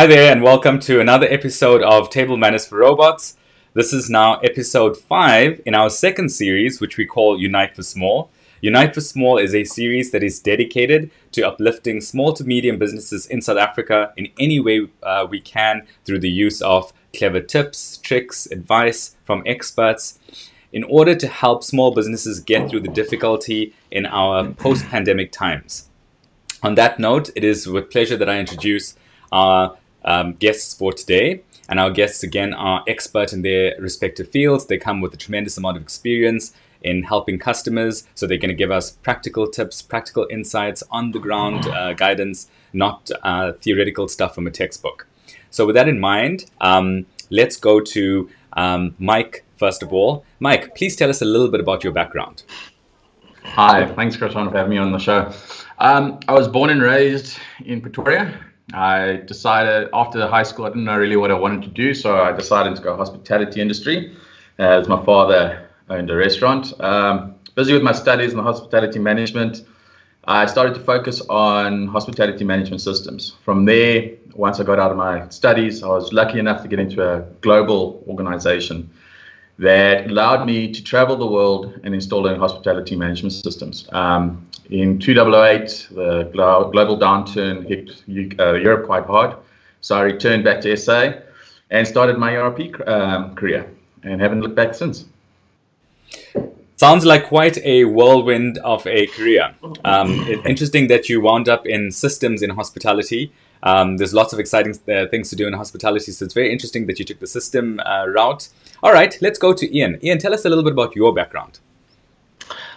Hi there, and welcome to another episode of Table Manners for Robots. This is now episode 5 in our second series, which we call Unite for Small. Unite for Small is a series that is dedicated to uplifting small to medium businesses in South Africa in any way uh, we can through the use of clever tips, tricks, advice from experts in order to help small businesses get through the difficulty in our post pandemic times. On that note, it is with pleasure that I introduce our um, guests for today. And our guests, again, are expert in their respective fields. They come with a tremendous amount of experience in helping customers. So they're going to give us practical tips, practical insights, on the ground uh, guidance, not uh, theoretical stuff from a textbook. So, with that in mind, um, let's go to um, Mike first of all. Mike, please tell us a little bit about your background. Hi, thanks, Chris, for having me on the show. Um, I was born and raised in Pretoria, I decided after high school, I didn't know really what I wanted to do, so I decided to go hospitality industry, as my father owned a restaurant. Um, busy with my studies in the hospitality management, I started to focus on hospitality management systems. From there, once I got out of my studies, I was lucky enough to get into a global organization that allowed me to travel the world and install in hospitality management systems. Um, in 2008, the global downturn hit uh, Europe quite hard. So I returned back to SA and started my ERP um, career and haven't looked back since. Sounds like quite a whirlwind of a career. Um, interesting that you wound up in systems in hospitality. Um, there's lots of exciting uh, things to do in hospitality, so it's very interesting that you took the system uh, route. All right, let's go to Ian. Ian, tell us a little bit about your background.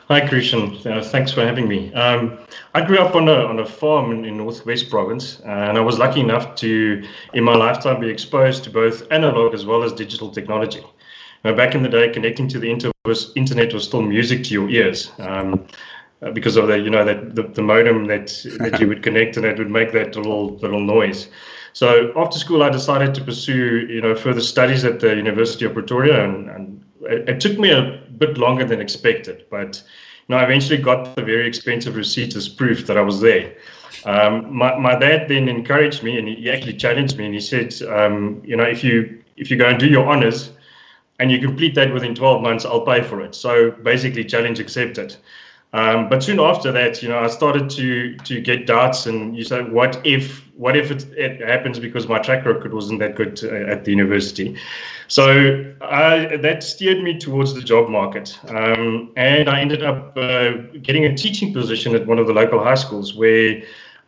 Hi, Christian. Uh, thanks for having me. Um, I grew up on a, on a farm in, in Northwest Province, and I was lucky enough to, in my lifetime, be exposed to both analog as well as digital technology. Now, back in the day, connecting to the inter- internet was still music to your ears. Um, uh, because of the you know that the, the modem that that you would connect and it would make that little little noise. So after school, I decided to pursue you know further studies at the University of Pretoria, and, and it, it, took me a bit longer than expected, but you know I eventually got the very expensive receipt as proof that I was there. Um, my, my dad then encouraged me and he actually challenged me and he said, um, you know, if you if you go and do your honors and you complete that within 12 months, I'll pay for it. So basically, challenge accepted. Um, but soon after that, you know, I started to to get doubts, and you say, what if what if it, it happens because my track record wasn't that good to, uh, at the university? So I, that steered me towards the job market, um, and I ended up uh, getting a teaching position at one of the local high schools where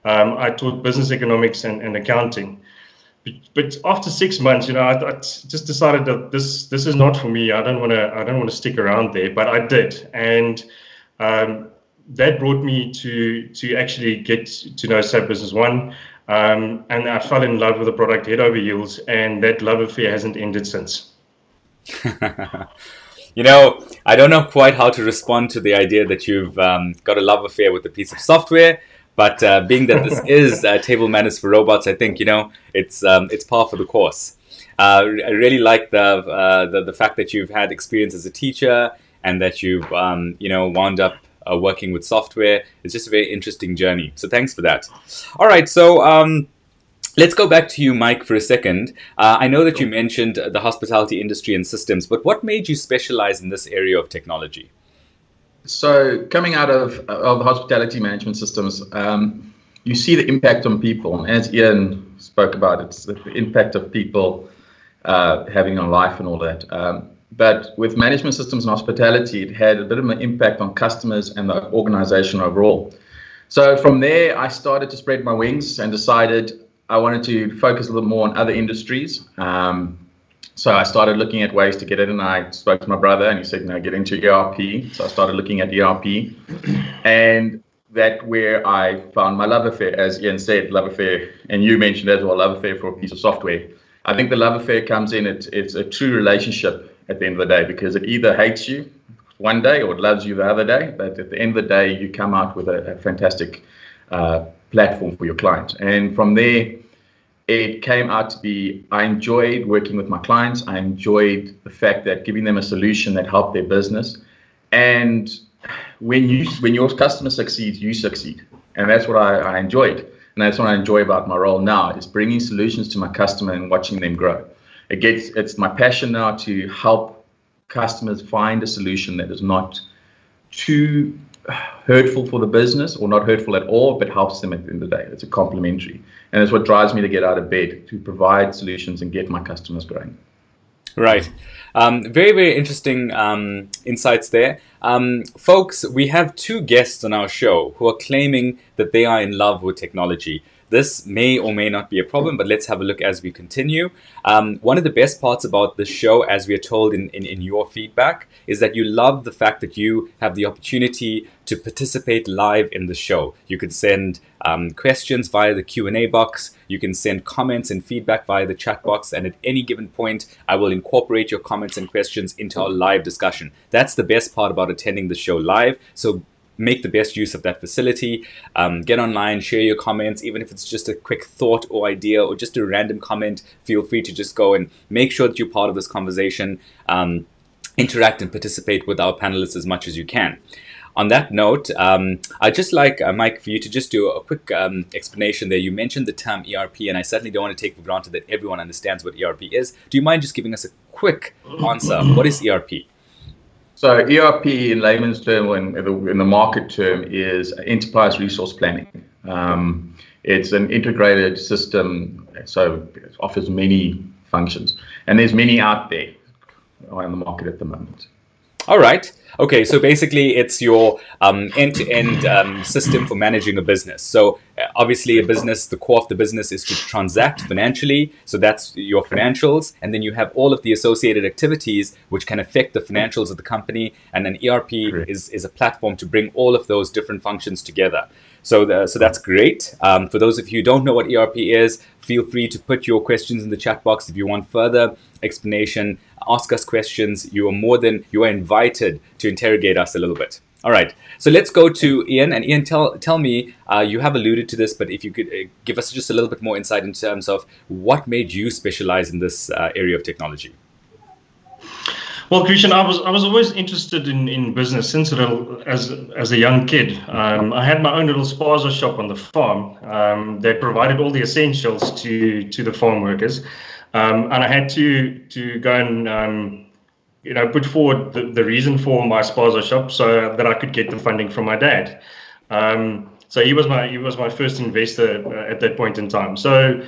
um, I taught business economics and, and accounting. But, after six months, you know, I, I, just decided that this this is not for me. I don't want to I don't want to stick around there, but I did, and um, that brought me to to actually get to know SAP Business One, um, and I fell in love with the product head over heels, and that love affair hasn't ended since. you know, I don't know quite how to respond to the idea that you've um, got a love affair with a piece of software. But uh, being that this is uh, table manners for robots, I think you know it's um, it's par for the course. Uh, I really like the, uh, the, the fact that you've had experience as a teacher and that you've um, you know wound up uh, working with software. It's just a very interesting journey. So thanks for that. All right, so. Um, let's go back to you, Mike, for a second. Uh, I know that you mentioned the hospitality industry and systems, but what made you specialize in this area of technology? So, coming out of, of hospitality management systems, um, you see the impact on people. And As Ian spoke about, it's the impact of people uh, having on life and all that. Um, but with management systems and hospitality, it had a bit of an impact on customers and the organization overall. So from there, I started to spread my wings and decided I wanted to focus a little more on other industries. Um, so I started looking at ways to get it, and I spoke to my brother, and he said, "No, get into ERP." So I started looking at ERP, and that where I found my love affair, as Ian said, love affair, and you mentioned as well, love affair for a piece of software. I think the love affair comes in; it's, it's a true relationship at the end of the day because it either hates you one day or it loves you the other day. But at the end of the day, you come out with a, a fantastic uh, platform for your client. And from there, it came out to be I enjoyed working with my clients. I enjoyed the fact that giving them a solution that helped their business. And when you when your customer succeeds, you succeed. And that's what I, I enjoyed. and that's what I enjoy about my role now is bringing solutions to my customer and watching them grow. It gets it's my passion now to help customers find a solution that is not too hurtful for the business or not hurtful at all, but helps them at the end of the day. It's a complementary. And it's what drives me to get out of bed to provide solutions and get my customers growing. Right. Um, very, very interesting um, insights there. Um, folks, we have two guests on our show who are claiming that they are in love with technology. This may or may not be a problem, but let's have a look as we continue. Um, one of the best parts about the show, as we are told in, in, in, your feedback, is that you love the fact that you have the opportunity to participate live in the show. You can send um, questions via the Q&A box. You can send comments and feedback via the chat box. And at any given point, I will incorporate your comments and questions into our live discussion. That's the best part about attending the show live. So make the best use of that facility. Um, get online, share your comments, even if it's just a quick thought or idea or just a random comment. Feel free to just go and make sure that you're part of this conversation. Um, interact and participate with our panelists as much as you can. On that note, um, I'd just like, uh, Mike, for you to just do a quick um, explanation there. You mentioned the term ERP, and I certainly don't want to take for granted that everyone understands what ERP is. Do you mind just giving us a quick answer? What is ERP? So ERP in layman's term, in the, in the market term, is enterprise resource planning. Um, it's an integrated system, so it offers many functions, and there's many out there on the market at the moment. All right. Okay, so basically, it's your um, end-to-end um, system for managing a business. So uh, obviously, a business, the core of the business is to transact financially. So that's your financials, and then you have all of the associated activities which can affect the financials of the company. And an ERP is is a platform to bring all of those different functions together. So, the, so that's great. Um, for those of you who don't know what ERP is, feel free to put your questions in the chat box if you want further explanation. Ask us questions. You are more than you are invited to interrogate us a little bit. All right, so let's go to Ian. And Ian, tell tell me. Uh, you have alluded to this, but if you could uh, give us just a little bit more insight in terms of what made you specialize in this uh, area of technology. Well, Christian, I was I was always interested in, in business since a little as as a young kid. Um, I had my own little spaza shop on the farm um, that provided all the essentials to to the farm workers, um, and I had to to go and um, you know put forward the, the reason for my spaza shop so that I could get the funding from my dad. Um, so he was my he was my first investor uh, at that point in time. So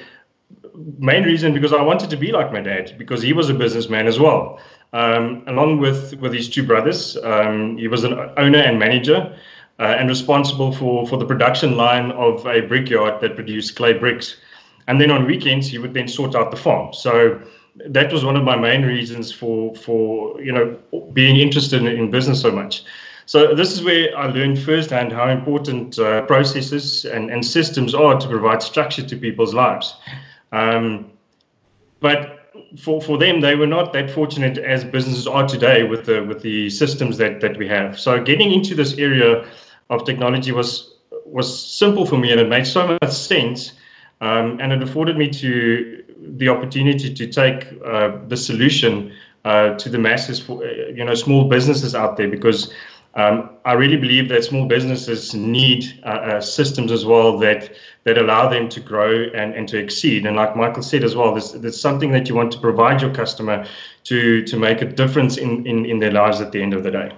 main reason because I wanted to be like my dad because he was a businessman as well. Um, along with, with his two brothers, um, he was an owner and manager uh, and responsible for, for the production line of a brickyard that produced clay bricks. And then on weekends, he would then sort out the farm. So that was one of my main reasons for, for you know, being interested in, in business so much. So this is where I learned firsthand how important uh, processes and, and systems are to provide structure to people's lives. Um, but for, for them, they were not that fortunate as businesses are today with the with the systems that, that we have. So getting into this area of technology was was simple for me, and it made so much sense, um, and it afforded me to the opportunity to take uh, the solution uh, to the masses for you know small businesses out there because um, I really believe that small businesses need uh, uh, systems as well that that allow them to grow and, and to exceed. And like Michael said as well, there's, there's something that you want to provide your customer to to make a difference in, in, in their lives at the end of the day.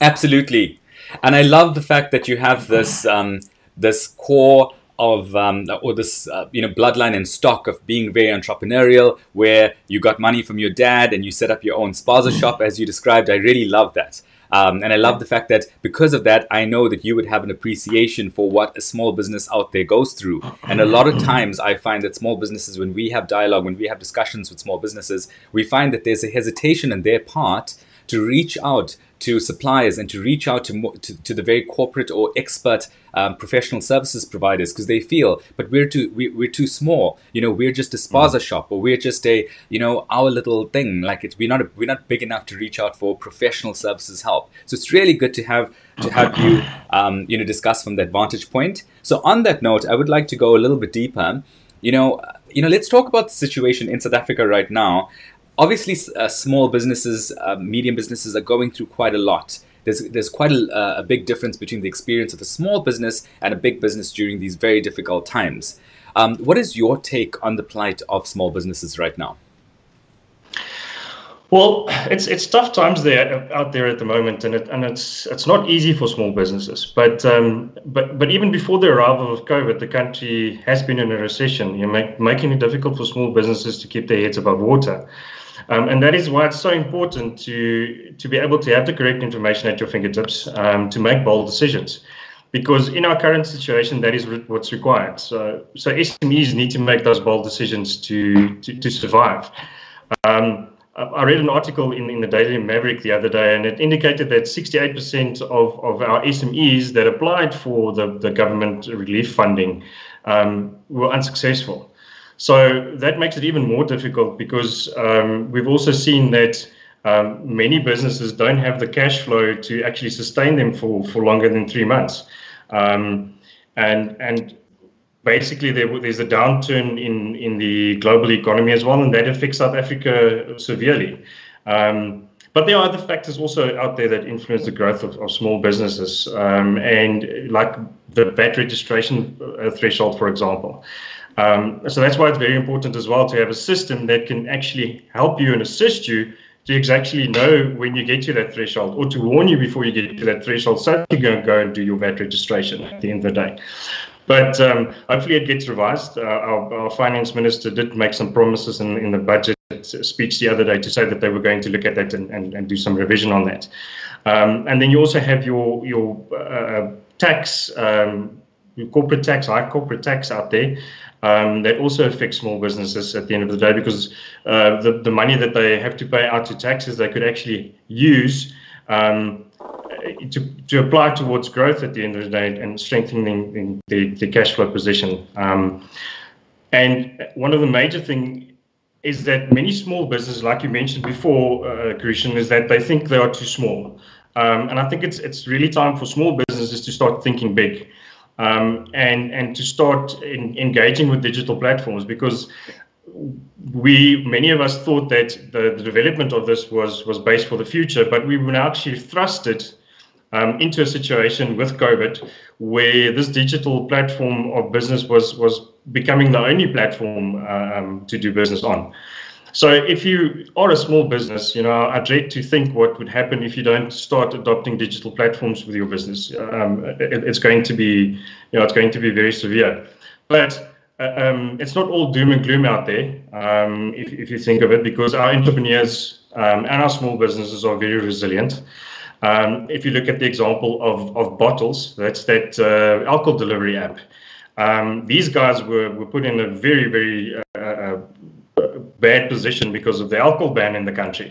Absolutely, and I love the fact that you have this um, this core of um, or this uh, you know bloodline and stock of being very entrepreneurial where you got money from your dad and you set up your own spaza shop as you described i really love that um, and I love the fact that because of that, I know that you would have an appreciation for what a small business out there goes through. And a lot of times, I find that small businesses, when we have dialogue, when we have discussions with small businesses, we find that there's a hesitation on their part to reach out to suppliers and to reach out to, to, to the very corporate or expert um, professional services providers because they feel, but we're too we, we're too small. You know, we're just a spaza mm. shop or we're just a you know our little thing. Like it's we're not a, we're not big enough to reach out for professional services help. So it's really good to have to have you um, you know discuss from that vantage point. So on that note, I would like to go a little bit deeper. You know, you know, let's talk about the situation in South Africa right now obviously uh, small businesses uh, medium businesses are going through quite a lot there's there's quite a, a big difference between the experience of a small business and a big business during these very difficult times. Um, what is your take on the plight of small businesses right now? Well, it's it's tough times there out there at the moment, and it and it's it's not easy for small businesses. But um, but but even before the arrival of COVID, the country has been in a recession. You know, make, making it difficult for small businesses to keep their heads above water. Um, and that is why it's so important to to be able to have the correct information at your fingertips um, to make bold decisions. Because in our current situation, that is what's required. So, so SMEs need to make those bold decisions to to, to survive. Um, I read an article in, in the Daily Maverick the other day, and it indicated that 68% of, of our SMEs that applied for the, the government relief funding um, were unsuccessful. So that makes it even more difficult because um, we've also seen that um, many businesses don't have the cash flow to actually sustain them for, for longer than three months. Um, and and basically there, there's a downturn in, in the global economy as well, and that affects South Africa severely. Um, but there are other factors also out there that influence the growth of, of small businesses, um, and like the VAT registration uh, threshold, for example. Um, so that's why it's very important as well to have a system that can actually help you and assist you to exactly know when you get to that threshold or to warn you before you get to that threshold so you can go and do your VAT registration at the end of the day. But um, hopefully it gets revised. Uh, our, our, finance minister did make some promises in, in the budget speech the other day to say that they were going to look at that and, and, and do some revision on that. Um, and then you also have your, your uh, tax, um, your corporate tax, high corporate tax out there um, that also affects small businesses at the end of the day because uh, the, the money that they have to pay out to taxes they could actually use um, to, to apply towards growth at the end of the day and strengthening the, the cash flow position. Um, and one of the major things is that many small businesses, like you mentioned before, uh, Christian, is that they think they are too small. Um, and I think it's it's really time for small businesses to start thinking big um, and and to start in, engaging with digital platforms because we many of us thought that the, the, development of this was was based for the future, but we were now actually thrusted um, into a situation with COVID where this digital platform of business was was becoming the only platform uh, um, to do business on. So if you are a small business, you know, I dread to think what would happen if you don't start adopting digital platforms with your business. Um, it, it's going to be, you know, it's going to be very severe. But uh, um, it's not all doom and gloom out there, um, if, if you think of it, because our entrepreneurs um, and our small businesses are very resilient. Um, if you look at the example of, of Bottles, that's that uh, alcohol delivery app. Um, these guys were, were put in a very, very uh, uh bad position because of the alcohol ban in the country.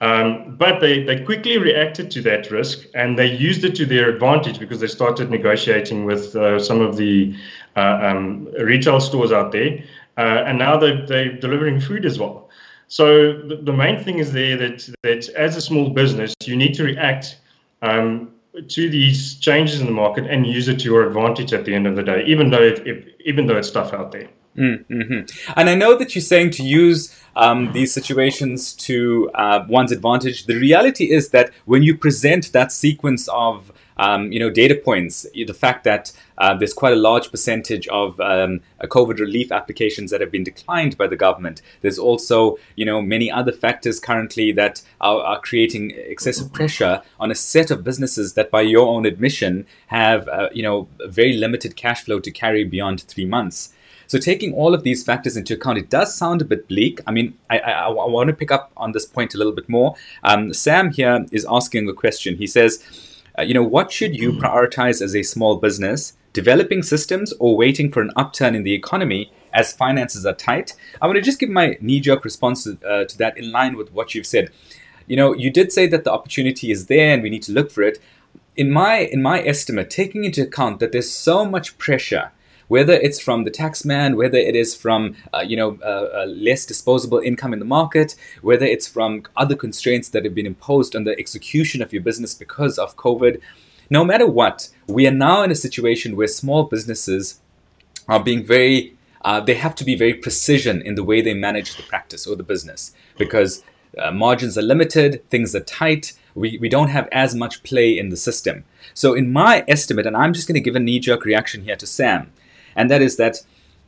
Um, but they, they quickly reacted to that risk and they used it to their advantage because they started negotiating with uh, some of the uh, um, retail stores out there. Uh, and now they're, they're delivering food as well. So the, the, main thing is there that, that as a small business, you need to react um, to these changes in the market and use it to your advantage at the end of the day, even though it, even though it's tough out there. Mm-hmm. And I know that you're saying to use um, these situations to uh, one's advantage. The reality is that when you present that sequence of um, you know data points, the fact that uh, there's quite a large percentage of um, COVID relief applications that have been declined by the government. There's also you know many other factors currently that are, are creating excessive pressure on a set of businesses that, by your own admission, have uh, you know very limited cash flow to carry beyond three months. So taking all of these factors into account, it does sound a bit bleak. I mean, I, I, I want to pick up on this point a little bit more. Um, Sam here is asking a question. He says, uh, you know, what should you prioritize as a small business? Developing systems or waiting for an upturn in the economy as finances are tight? I want to just give my knee-jerk response to, uh, to that in line with what you've said. You know, you did say that the opportunity is there and we need to look for it. In my in my estimate, taking into account that there's so much pressure whether it's from the taxman, whether it is from uh, you know uh, uh, less disposable income in the market, whether it's from other constraints that have been imposed on the execution of your business because of COVID. No matter what, we are now in a situation where small businesses are being very uh, they have to be very precision in the way they manage the practice or the business because uh, margins are limited, things are tight, we, we don't have as much play in the system. So, in my estimate, and I'm just going to give a knee jerk reaction here to Sam, and that is that,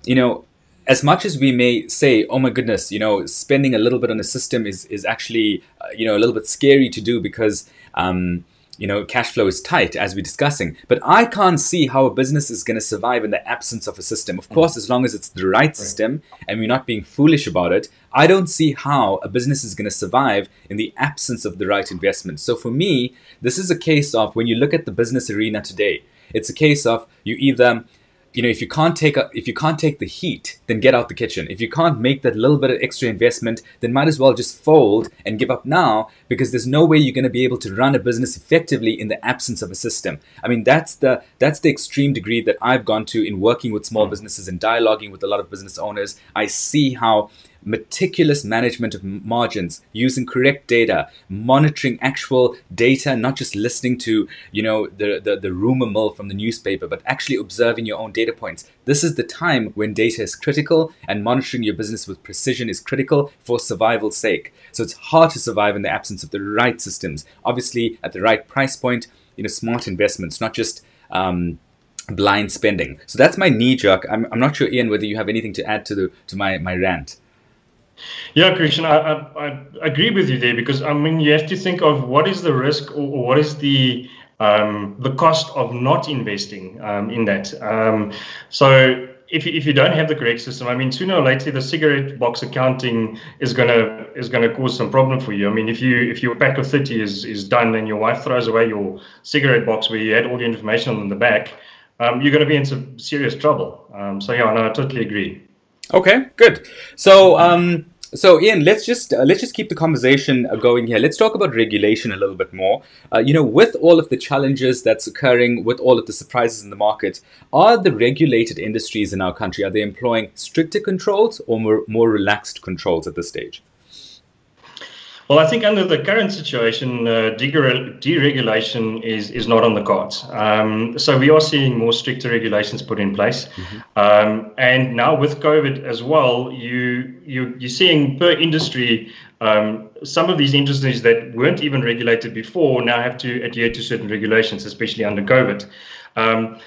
you know, as much as we may say, oh my goodness, you know, spending a little bit on the system is, is actually, uh, you know, a little bit scary to do because, um, you know, cash flow is tight, as we're discussing. But I can't see how a business is going to survive in the absence of a system. Of course, as long as it's the right system and we're not being foolish about it, I don't see how a business is going to survive in the absence of the right investment. So for me, this is a case of when you look at the business arena today, it's a case of you either you know if you can't take a, if you can't take the heat then get out the kitchen. If you can't make that little bit of extra investment then might as well just fold and give up now because there's no way you're going to be able to run a business effectively in the absence of a system. I mean that's the that's the extreme degree that i've gone to in working with small hmm. businesses and dialoguing with a lot of business owners. I see how meticulous management of margins, using correct data, monitoring actual data, not just listening to you know the, the, the rumor mill from the newspaper, but actually observing your own data points. This is the time when data is critical and monitoring your business with precision is critical for survival's sake. So it's hard to survive in the absence of the right systems. Obviously, at the right price point, you know, smart investments, not just um, blind spending. So that's my knee jerk. I'm, I'm not sure, Ian, whether you have anything to add to the to my my rant. Yeah, Christian, I, I, I, agree with you there because I mean you have to think of what is the risk or, what is the um, the cost of not investing um, in that. Um, so if you, if you don't have the correct system, I mean sooner or later the cigarette box accounting is gonna is gonna cause some problem for you. I mean if you if your pack of thirty is is done and your wife throws away your cigarette box where you had all the information on the back, um, you're to be in some serious trouble. Um, so yeah, no, I totally agree. Okay, good. So, um, so Ian, let's just uh, let's just keep the conversation uh, going here. Let's talk about regulation a little bit more. Uh, you know, with all of the challenges that's occurring, with all of the surprises in the market, are the regulated industries in our country are they employing stricter controls or more, more relaxed controls at this stage? Well, I think under the current situation, uh, deregulation is, is not on the cards. Um, so we are seeing more stricter regulations put in place. Mm-hmm. Um, and now with COVID as well, you, you, you're seeing per industry, um, some of these industries that weren't even regulated before now have to adhere to certain regulations, especially under COVID. Um,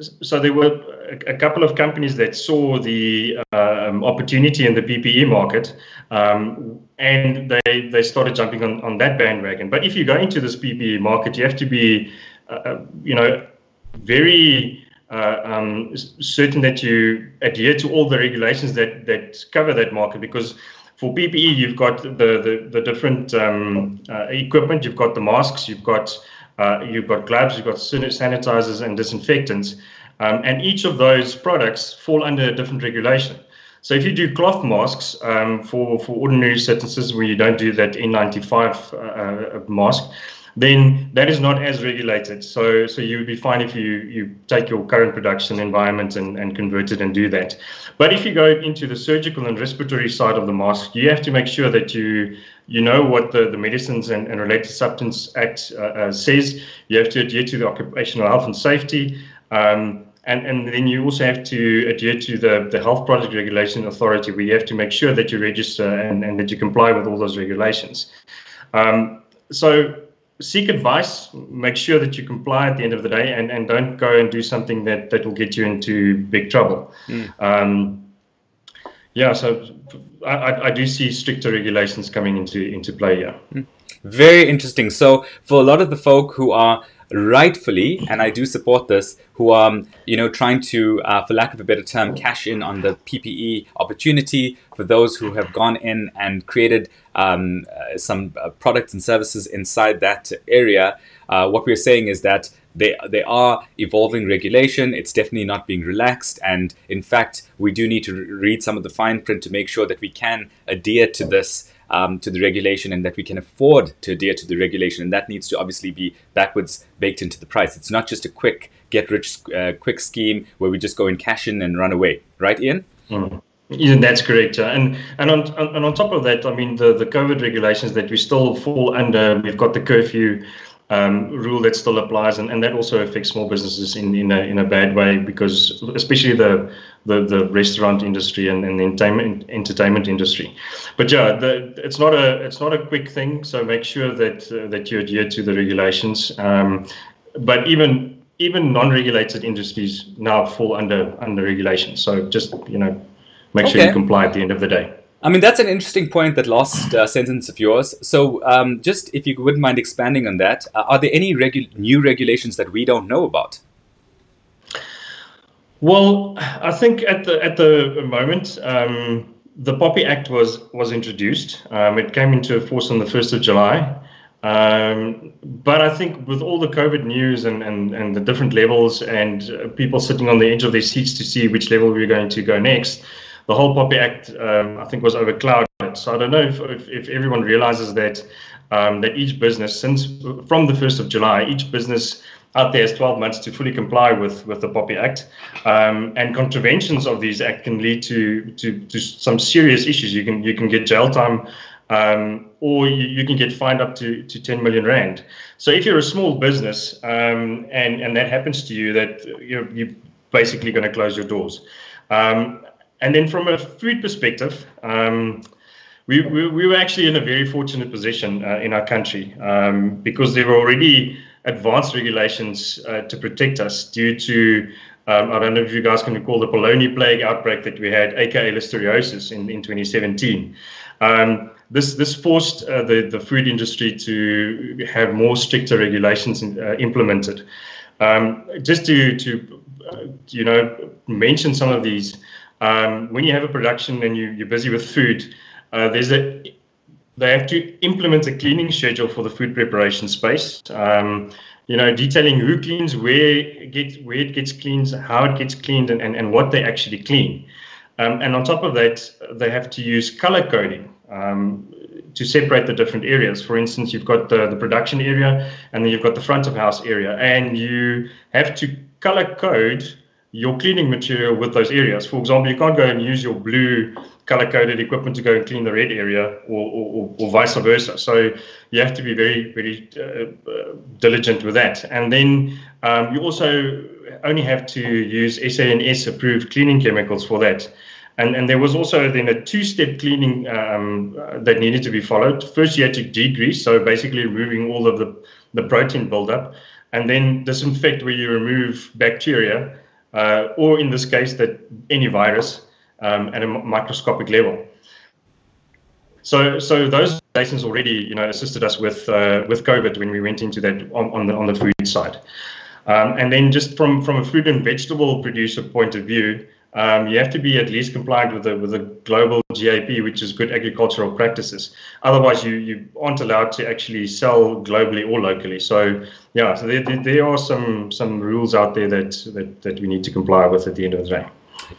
so there were a, couple of companies that saw the um, opportunity in the PPE market, um, and they they started jumping on, on that bandwagon. But if you go into this PPE market, you have to be, uh, uh, you know, very uh, um, certain that you adhere to all the regulations that that cover that market because. For PPE, you've got the the, the different um, uh, equipment, you've got the masks, you've got uh, you've got gloves, you've got sanitizers and disinfectants, um, and each of those products fall under a different regulation. So if you do cloth masks um, for, for ordinary sentences where you don't do that N95 uh, uh, mask, then that is not as regulated. So so you would be fine if you you take your current production environment and, and convert it and do that. But if you go into the surgical and respiratory side of the mask, you have to make sure that you you know what the, the Medicines and, and Related Substance Act uh, uh, says. You have to adhere to the occupational health and safety. Um, and, and then you also have to adhere to the, the Health Product Regulation Authority, where you have to make sure that you register and, and that you comply with all those regulations. Um, so seek advice, make sure that you comply at the end of the day, and, and don't go and do something that, that will get you into big trouble. Mm. Um, yeah, so I, I do see stricter regulations coming into, into play here. Mm. Very interesting. So, for a lot of the folk who are rightfully, and I do support this, who are you know trying to, uh, for lack of a better term, cash in on the PPE opportunity for those who have gone in and created um, uh, some uh, products and services inside that area. Uh, what we're saying is that they they are evolving regulation. It's definitely not being relaxed, and in fact, we do need to read some of the fine print to make sure that we can adhere to this um, to the regulation and that we can afford to adhere to the regulation. And that needs to obviously be backwards baked into the price. It's not just a quick get rich uh, quick scheme where we just go and cash in and run away. Right, Ian? Mm. Yeah, that's correct. And and on and on top of that, I mean the, the COVID regulations that we still fall under. We've got the curfew. Um, rule that still applies, and, and that also affects small businesses in, in, a, in a bad way because especially the the, the restaurant industry and, and the entertainment entertainment industry. But yeah, the, it's not a it's not a quick thing. So make sure that uh, that you adhere to the regulations. Um, but even even non-regulated industries now fall under under regulation. So just you know make okay. sure you comply at the end of the day. I mean, that's an interesting point, that last uh, sentence of yours. So, um, just if you wouldn't mind expanding on that, uh, are there any regu- new regulations that we don't know about? Well, I think at the at the moment, um, the POPI Act was was introduced. Um, it came into force on the first of July. Um, but I think with all the COVID news and, and, and the different levels and uh, people sitting on the edge of their seats to see which level we're going to go next, the whole POPI Act, um, I think, was overclouded. So I don't know if, if, if everyone realizes that um, that each business, since from the 1st of July, each business out there has 12 months to fully comply with, with the POPI Act. Um, and contraventions of these act can lead to, to, to some serious issues. You can you can get jail time um, or you, you, can get fined up to, to 10 million rand. So if you're a small business um, and, and that happens to you, that you're, you're basically going to close your doors. Um, and then from a food perspective, um, we, we, we, were actually in a very fortunate position uh, in our country um, because there were already advanced regulations uh, to protect us due to, um, I don't know if you guys can recall the polony plague outbreak that we had, aka listeriosis, in, in 2017. Um, this this forced uh, the the food industry to have more stricter regulations in, uh, implemented. Um, just to to uh, you know mention some of these, um, when you have a production and you, you're busy with food, uh, there's a they have to implement a cleaning schedule for the food preparation space. Um, you know, detailing who cleans, where it gets where it gets cleaned, how it gets cleaned, and, and, and what they actually clean. Um, and on top of that, they have to use color coding um, to separate the different areas. For instance, you've got the, the production area and then you've got the front of house area, and you have to color code your cleaning material with those areas. For example, you can't go and use your blue color coded equipment to go and clean the red area or, or, or vice versa. So you have to be very, very uh, uh, diligent with that. And then um, you also only have to use SANS approved cleaning chemicals for that. And, and there was also then a two-step cleaning um, that needed to be followed. First, you had to degrease, so basically removing all of the, the protein buildup, and then disinfect where you remove bacteria, uh, or in this case, that any virus um, at a microscopic level. So, so those lessons already, you know, assisted us with uh, with COVID when we went into that on, on the on the food side. Um, and then just from from a fruit and vegetable producer point of view, um, you have to be at least compliant with the with the global GAP, which is good agricultural practices. Otherwise, you you aren't allowed to actually sell globally or locally. So yeah, so there, there are some some rules out there that, that that we need to comply with at the end of the day.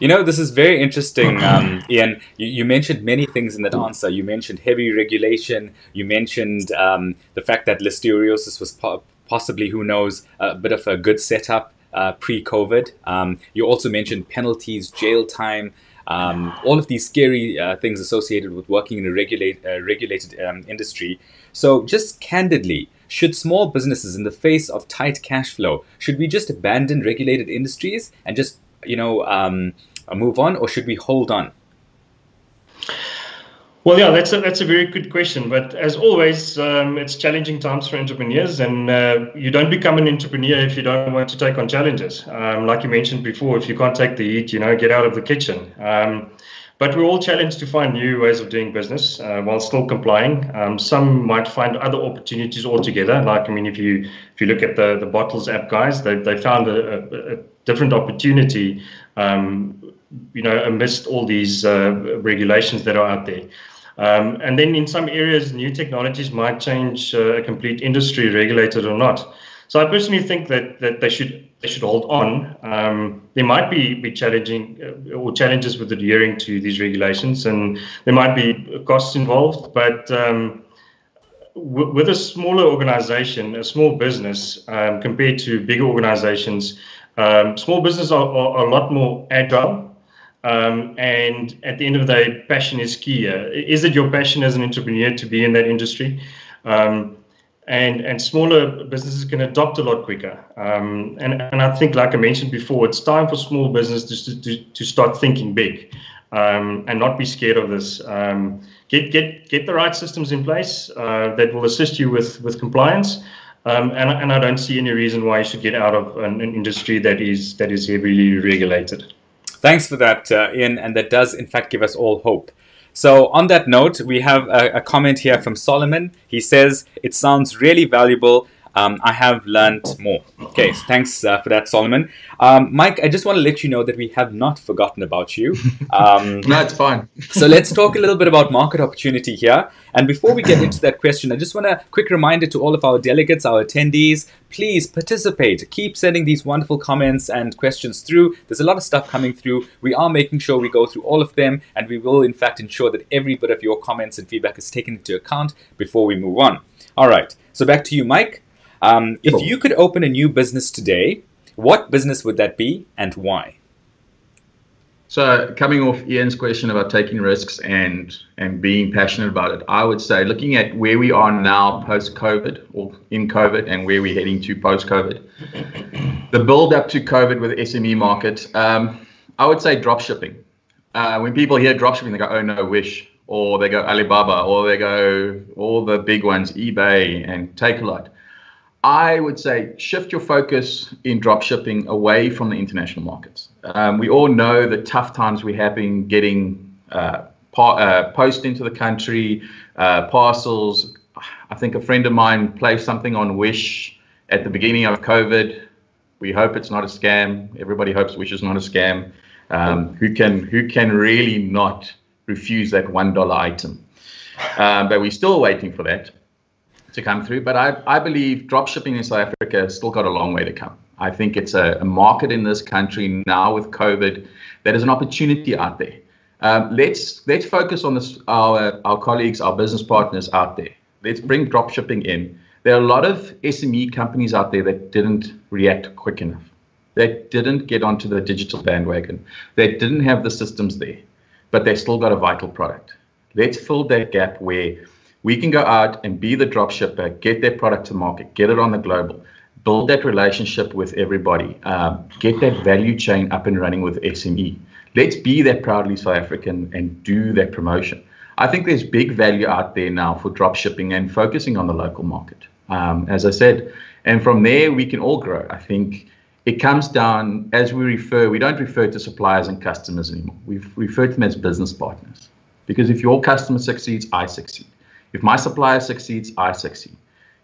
You know, this is very interesting, um, Ian. You, you, mentioned many things in that answer. You mentioned heavy regulation. You mentioned um, the fact that listeriosis was po- possibly, who knows, a bit of a good setup uh, pre-COVID. Um, you also mentioned penalties, jail time, um, all of these scary uh, things associated with working in a regulate, uh, regulated um, industry. So, just candidly, should small businesses, in the face of tight cash flow, should we just abandon regulated industries and just, you know, um, move on, or should we hold on? Well, yeah, that's a, that's a very good question. But as always, um, it's challenging times for entrepreneurs, and uh, you don't become an entrepreneur if you don't want to take on challenges. Um, like you mentioned before, if you can't take the heat, you know, get out of the kitchen. Um, but we're all challenged to find new ways of doing business uh, while still complying. Um, some might find other opportunities altogether. Like I mean, if you if you look at the the bottles app guys, they they found a, a, a different opportunity. Um, you know, amidst all these uh, regulations that are out there. Um, and then in some areas, new technologies might change uh, a complete industry, regulated or not. So I personally think that that they should they should hold on. Um, there might be be challenging uh, or challenges with adhering to these regulations, and there might be costs involved. But um, w- with a smaller organization, a small business um, compared to bigger organizations, um, small businesses are, are, are a lot more agile um, and at the end of the day, passion is key. Is it your passion as an entrepreneur to be in that industry? Um, and and smaller businesses can adopt a lot quicker. Um, and and I think, like I mentioned before, it's time for small business to to, to start thinking big, um, and not be scared of this. Um, get get get the right systems in place uh, that will assist you with with compliance. Um, and, and I don't see any reason why you should get out of an, an industry that is that is heavily regulated. Thanks for that, uh, Ian, and that does in fact give us all hope. So, on that note, we have a, a comment here from Solomon. He says, It sounds really valuable. Um, I have learned more. Okay, so thanks uh, for that, Solomon. Um, Mike, I just want to let you know that we have not forgotten about you. Um, no, it's fine. so let's talk a little bit about market opportunity here. And before we get into that question, I just want a quick reminder to all of our delegates, our attendees, please participate. Keep sending these wonderful comments and questions through. There's a lot of stuff coming through. We are making sure we go through all of them, and we will, in fact, ensure that every bit of your comments and feedback is taken into account before we move on. All right, so back to you, Mike. Um, if you could open a new business today, what business would that be and why? So, coming off Ian's question about taking risks and and being passionate about it, I would say looking at where we are now post COVID or in COVID and where we're heading to post COVID, the build up to COVID with the SME market, um, I would say drop shipping. Uh, when people hear drop shipping, they go, "Oh no, Wish," or they go Alibaba, or they go all the big ones, eBay and Takealot. I would say shift your focus in drop shipping away from the international markets. Um, we all know the tough times we have been getting uh, uh, post into the country, uh, parcels. I think a friend of mine placed something on Wish at the beginning of COVID. We hope it's not a scam. Everybody hopes Wish is not a scam. Um, who can who can really not refuse that one dollar item? Um, but we're still waiting for that to come through. But I, I believe drop shipping in South Africa has still got a long way to come. I think it's a, a market in this country now with COVID that is an opportunity out there. Um, let's let's focus on this, our our colleagues, our business partners out there. Let's bring drop shipping in. There are a lot of SME companies out there that didn't react quick enough. That didn't get onto the digital bandwagon. They didn't have the systems there, but they still got a vital product. Let's fill that gap where we can go out and be the drop shipper, get that product to market, get it on the global, build that relationship with everybody, um, get that value chain up and running with SME. Let's be that proudly South African and do that promotion. I think there's big value out there now for drop shipping and focusing on the local market, um, as I said. And from there, we can all grow. I think it comes down, as we refer, we don't refer to suppliers and customers anymore. We refer to them as business partners. Because if your customer succeeds, I succeed. If my supplier succeeds, I succeed.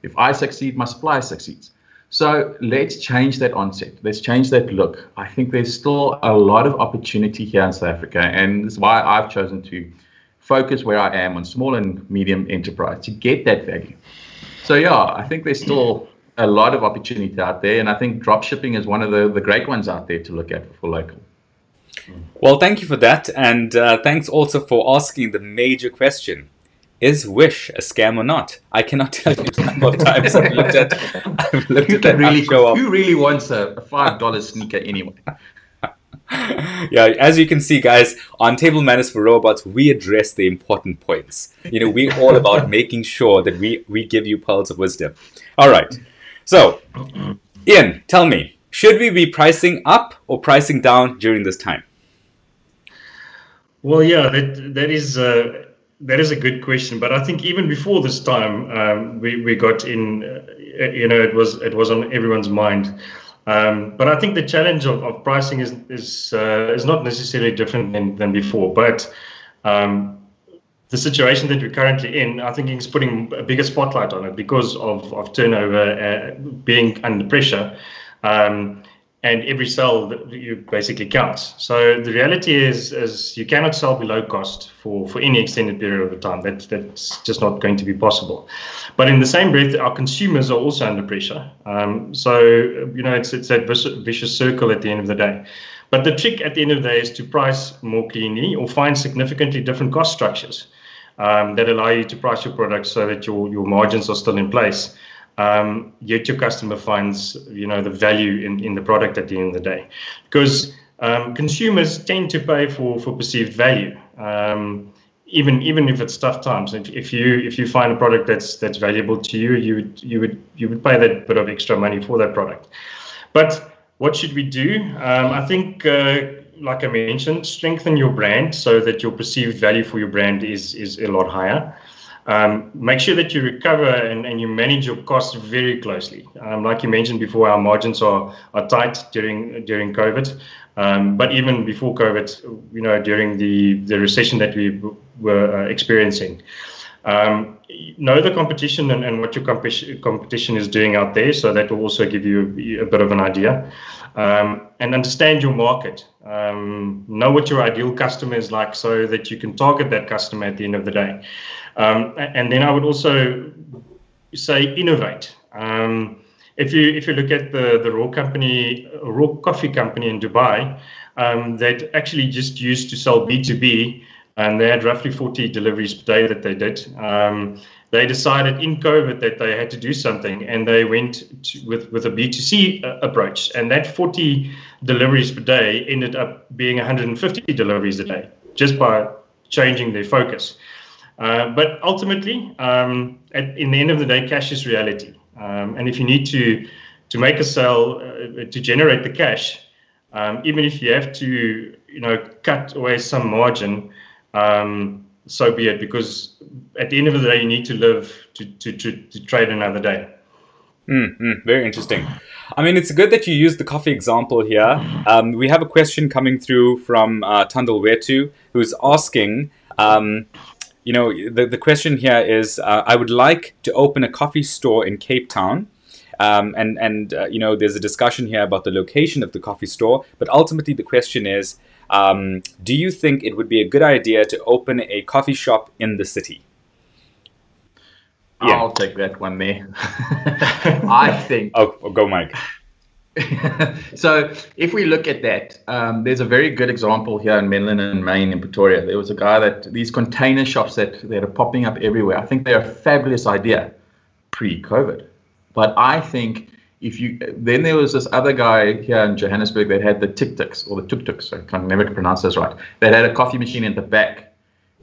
If I succeed, my supplier succeeds. So let's change that onset. Let's change that look. I think there's still a lot of opportunity here in South Africa, and this is why I've chosen to focus where I am on small and medium enterprise to get that value. So yeah, I think there's still a lot of opportunity out there, and I think drop shipping is one of the, the great ones out there to look at for local. Well, thank you for that, and uh, thanks also for asking the major question is Wish a scam or not? I cannot tell you the number of times I've looked at. I've looked who at that really, show Who really wants a, five dollar sneaker anyway? yeah, as you can see, guys, on Table Manners for Robots, we address the important points. You know, we're all about making sure that we we give you pearls of wisdom. All right, so Ian, tell me, should we be pricing up or pricing down during this time? Well, yeah, that that is. Uh, that is a good question, but I think even before this time, um, we we got in. Uh, you know, it was it was on everyone's mind. Um, but I think the challenge of, of pricing is is uh, is not necessarily different than, than before. But um, the situation that we're currently in, I think, is putting a bigger spotlight on it because of of turnover uh, being under pressure. Um, and every sell that you basically counts. So the reality is, is you cannot sell below cost for, for any extended period of time. That, that's just not going to be possible. But in the same breath, our consumers are also under pressure. Um, so, you know, it's, it's that vicious circle at the end of the day. But the trick at the end of the day is to price more cleanly or find significantly different cost structures um, that allow you to price your products so that your, your margins are still in place um, yet your customer finds you know the value in, in the product at the end of the day because um, consumers tend to pay for for perceived value um, even even if it's tough times, if, if you if you find a product that's that's valuable to you, you would you would you would pay that bit of extra money for that product. But what should we do? Um, I think, uh, like I mentioned, strengthen your brand so that your perceived value for your brand is is a lot higher. Um, make sure that you recover and, and you manage your costs very closely. Um, like you mentioned before, our margins are, are tight during during COVID. Um, but even before COVID, you know, during the, the recession that we were uh, experiencing, um, know the competition and, and what your competition competition is doing out there. So that will also give you a, a bit of an idea. Um, and understand your market. Um, know what your ideal customer is like so that you can target that customer at the end of the day. Um, and then I would also say innovate. Um, if you if you look at the the raw company, raw coffee company in Dubai, um, that actually just used to sell B two B, and they had roughly 40 deliveries per day that they did. Um, they decided in COVID that they had to do something, and they went to, with with a B2C uh, approach, and that 40 deliveries per day ended up being 150 deliveries a day just by changing their focus. Uh, but ultimately, um, at, in the end of the day, cash is reality. Um, and if you need to to make a sale uh, to generate the cash, um, even if you have to, you know, cut away some margin, um, so be it. Because at the end of the day, you need to live to to to, to trade another day. Mm, very interesting. I mean, it's good that you used the coffee example here. Um, we have a question coming through from uh, Wetu, who's asking, um, you know, the, the question here is uh, I would like to open a coffee store in Cape Town. Um, and and uh, you know, there's a discussion here about the location of the coffee store. But ultimately, the question is um, do you think it would be a good idea to open a coffee shop in the city? Yeah. I'll take that one there. I think. Oh, oh, go, Mike. so if we look at that, um, there's a very good example here in Menlyn and Main in Pretoria. There was a guy that these container shops that, that are popping up everywhere. I think they're a fabulous idea pre-COVID. But I think if you then there was this other guy here in Johannesburg that had the tuk-tuks or the tuk-tuks, I can never pronounce this right, that had a coffee machine in the back.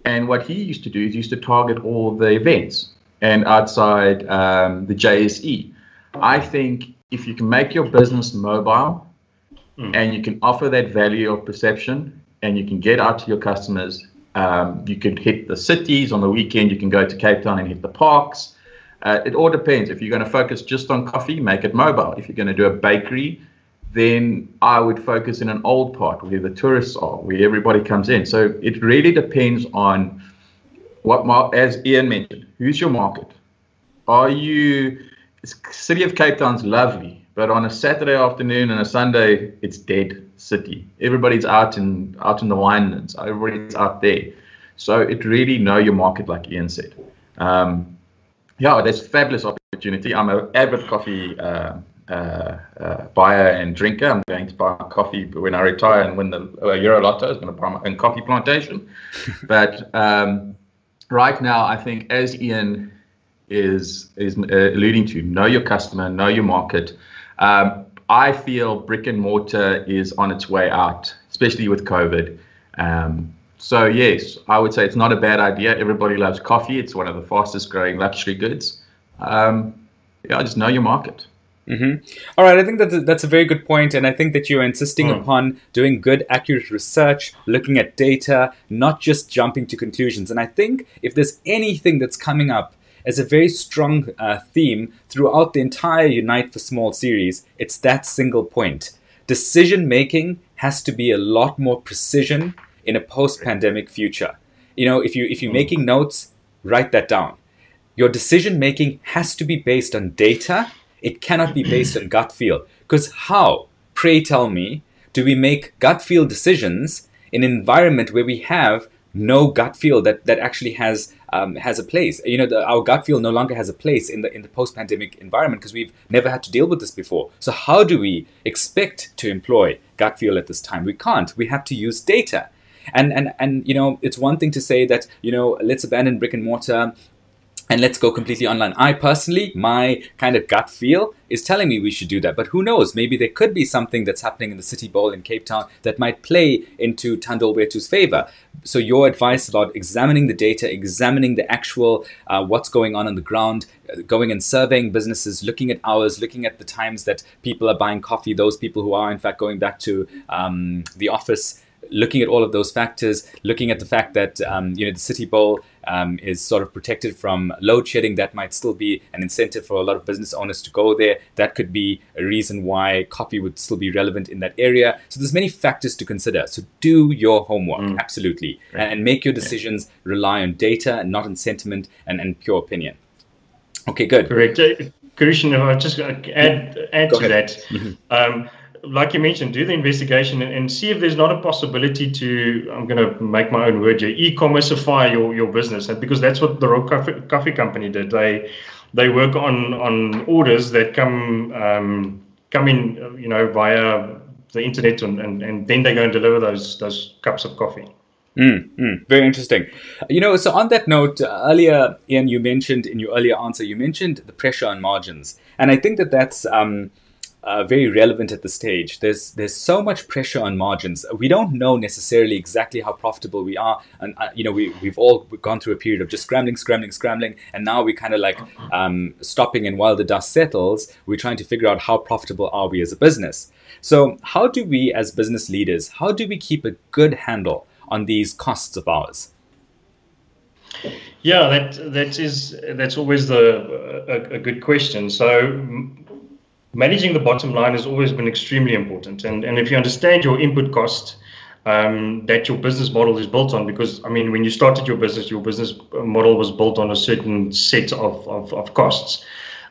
And what he used to do is he used to target all the events and outside um, the JSE. I think if you can make your business mobile mm. and you can offer that value of perception and you can get out to your customers, um, you can hit the cities on the weekend, you can go to Cape Town and hit the parks. Uh, it all depends. If you're going to focus just on coffee, make it mobile. If you're going to do a bakery, then I would focus in an old part where the tourists are, where everybody comes in. So it really depends on what, as Ian mentioned, who's your market? Are you city of Cape Town's lovely, but on a Saturday afternoon and a Sunday, it's dead city. Everybody's out in out in the winelands. Everybody's out there. So it really know your market, like Ian said. Um, yeah, there's fabulous opportunity. I'm an avid coffee uh, uh, uh, buyer and drinker. I'm going to buy coffee when I retire and win the uh, Euro Lotto. I'm going to buy my own coffee plantation. but um, right now, I think as Ian is is uh, alluding to. Know your customer, know your market. Um, I feel brick and mortar is on its way out, especially with COVID. Um, so yes, I would say it's not a bad idea. Everybody loves coffee. It's one of the fastest growing luxury goods. Um, yeah, just know your market. Mm-hmm. All right, I think that that's a very good point, and I think that you're insisting mm. upon doing good, accurate research, looking at data, not just jumping to conclusions. And I think if there's anything that's coming up as a very strong uh, theme throughout the entire Unite for Small series. It's that single point. Decision making has to be a lot more precision in a post-pandemic future. You know, if you if you're making notes, write that down. Your decision making has to be based on data. It cannot be based on gut feel. Because how, pray tell me, do we make gut feel decisions in an environment where we have no gut feel that that actually has um, has a place. You know, the, our gut feel no longer has a place in the in the post pandemic environment because we've never had to deal with this before. So how do we expect to employ gut feel at this time? We can't. We have to use data. And and and you know, it's one thing to say that you know, let's abandon brick and mortar and let's go completely online. I personally, my kind of gut feel is telling me we should do that. But who knows? Maybe there could be something that's happening in the City Bowl in Cape Town that might play into Thandile Mbetu's favor. So your advice about examining the data, examining the actual uh, what's going on on the ground, uh, going and surveying businesses, looking at hours, looking at the times that people are buying coffee, those people who are in fact going back to um, the office looking at all of those factors, looking at the fact that um, you know the City Bowl um, is sort of protected from load shedding, that might still be an incentive for a lot of business owners to go there. That could be a reason why coffee would still be relevant in that area. So there's many factors to consider. So do your homework, mm. absolutely, and, and, make your decisions rely on data and not on sentiment and, and pure opinion. Okay, good. Correct. Uh, Christian, if I just add, add to ahead. that. Mm-hmm. Um, like you mentioned, do the investigation and, and, see if there's not a possibility to, I'm going to make my own word here, e-commerceify your, your business. Because that's what the Rogue Coffee, Coffee Company did. They they work on, on orders that come um, come in, you know, via the internet and, and, and then they go and deliver those those cups of coffee. Mm, mm, very interesting. You know, so on that note, uh, earlier, Ian, you mentioned in your earlier answer, you mentioned the pressure on margins, and I think that that's um, uh, very relevant at this stage. There's there's so much pressure on margins. We don't know necessarily exactly how profitable we are, and uh, you know we we've all gone through a period of just scrambling, scrambling, scrambling, and now we kind of like um, stopping. And while the dust settles, we're trying to figure out how profitable are we as a business. So how do we as business leaders? How do we keep a good handle on these costs of ours? Yeah, that that is that's always the a, a good question. So managing the bottom line has always been extremely important. And, and if you understand your input cost um, that your business model is built on, because I mean, when you started your business, your business model was built on a certain set of, of, of costs.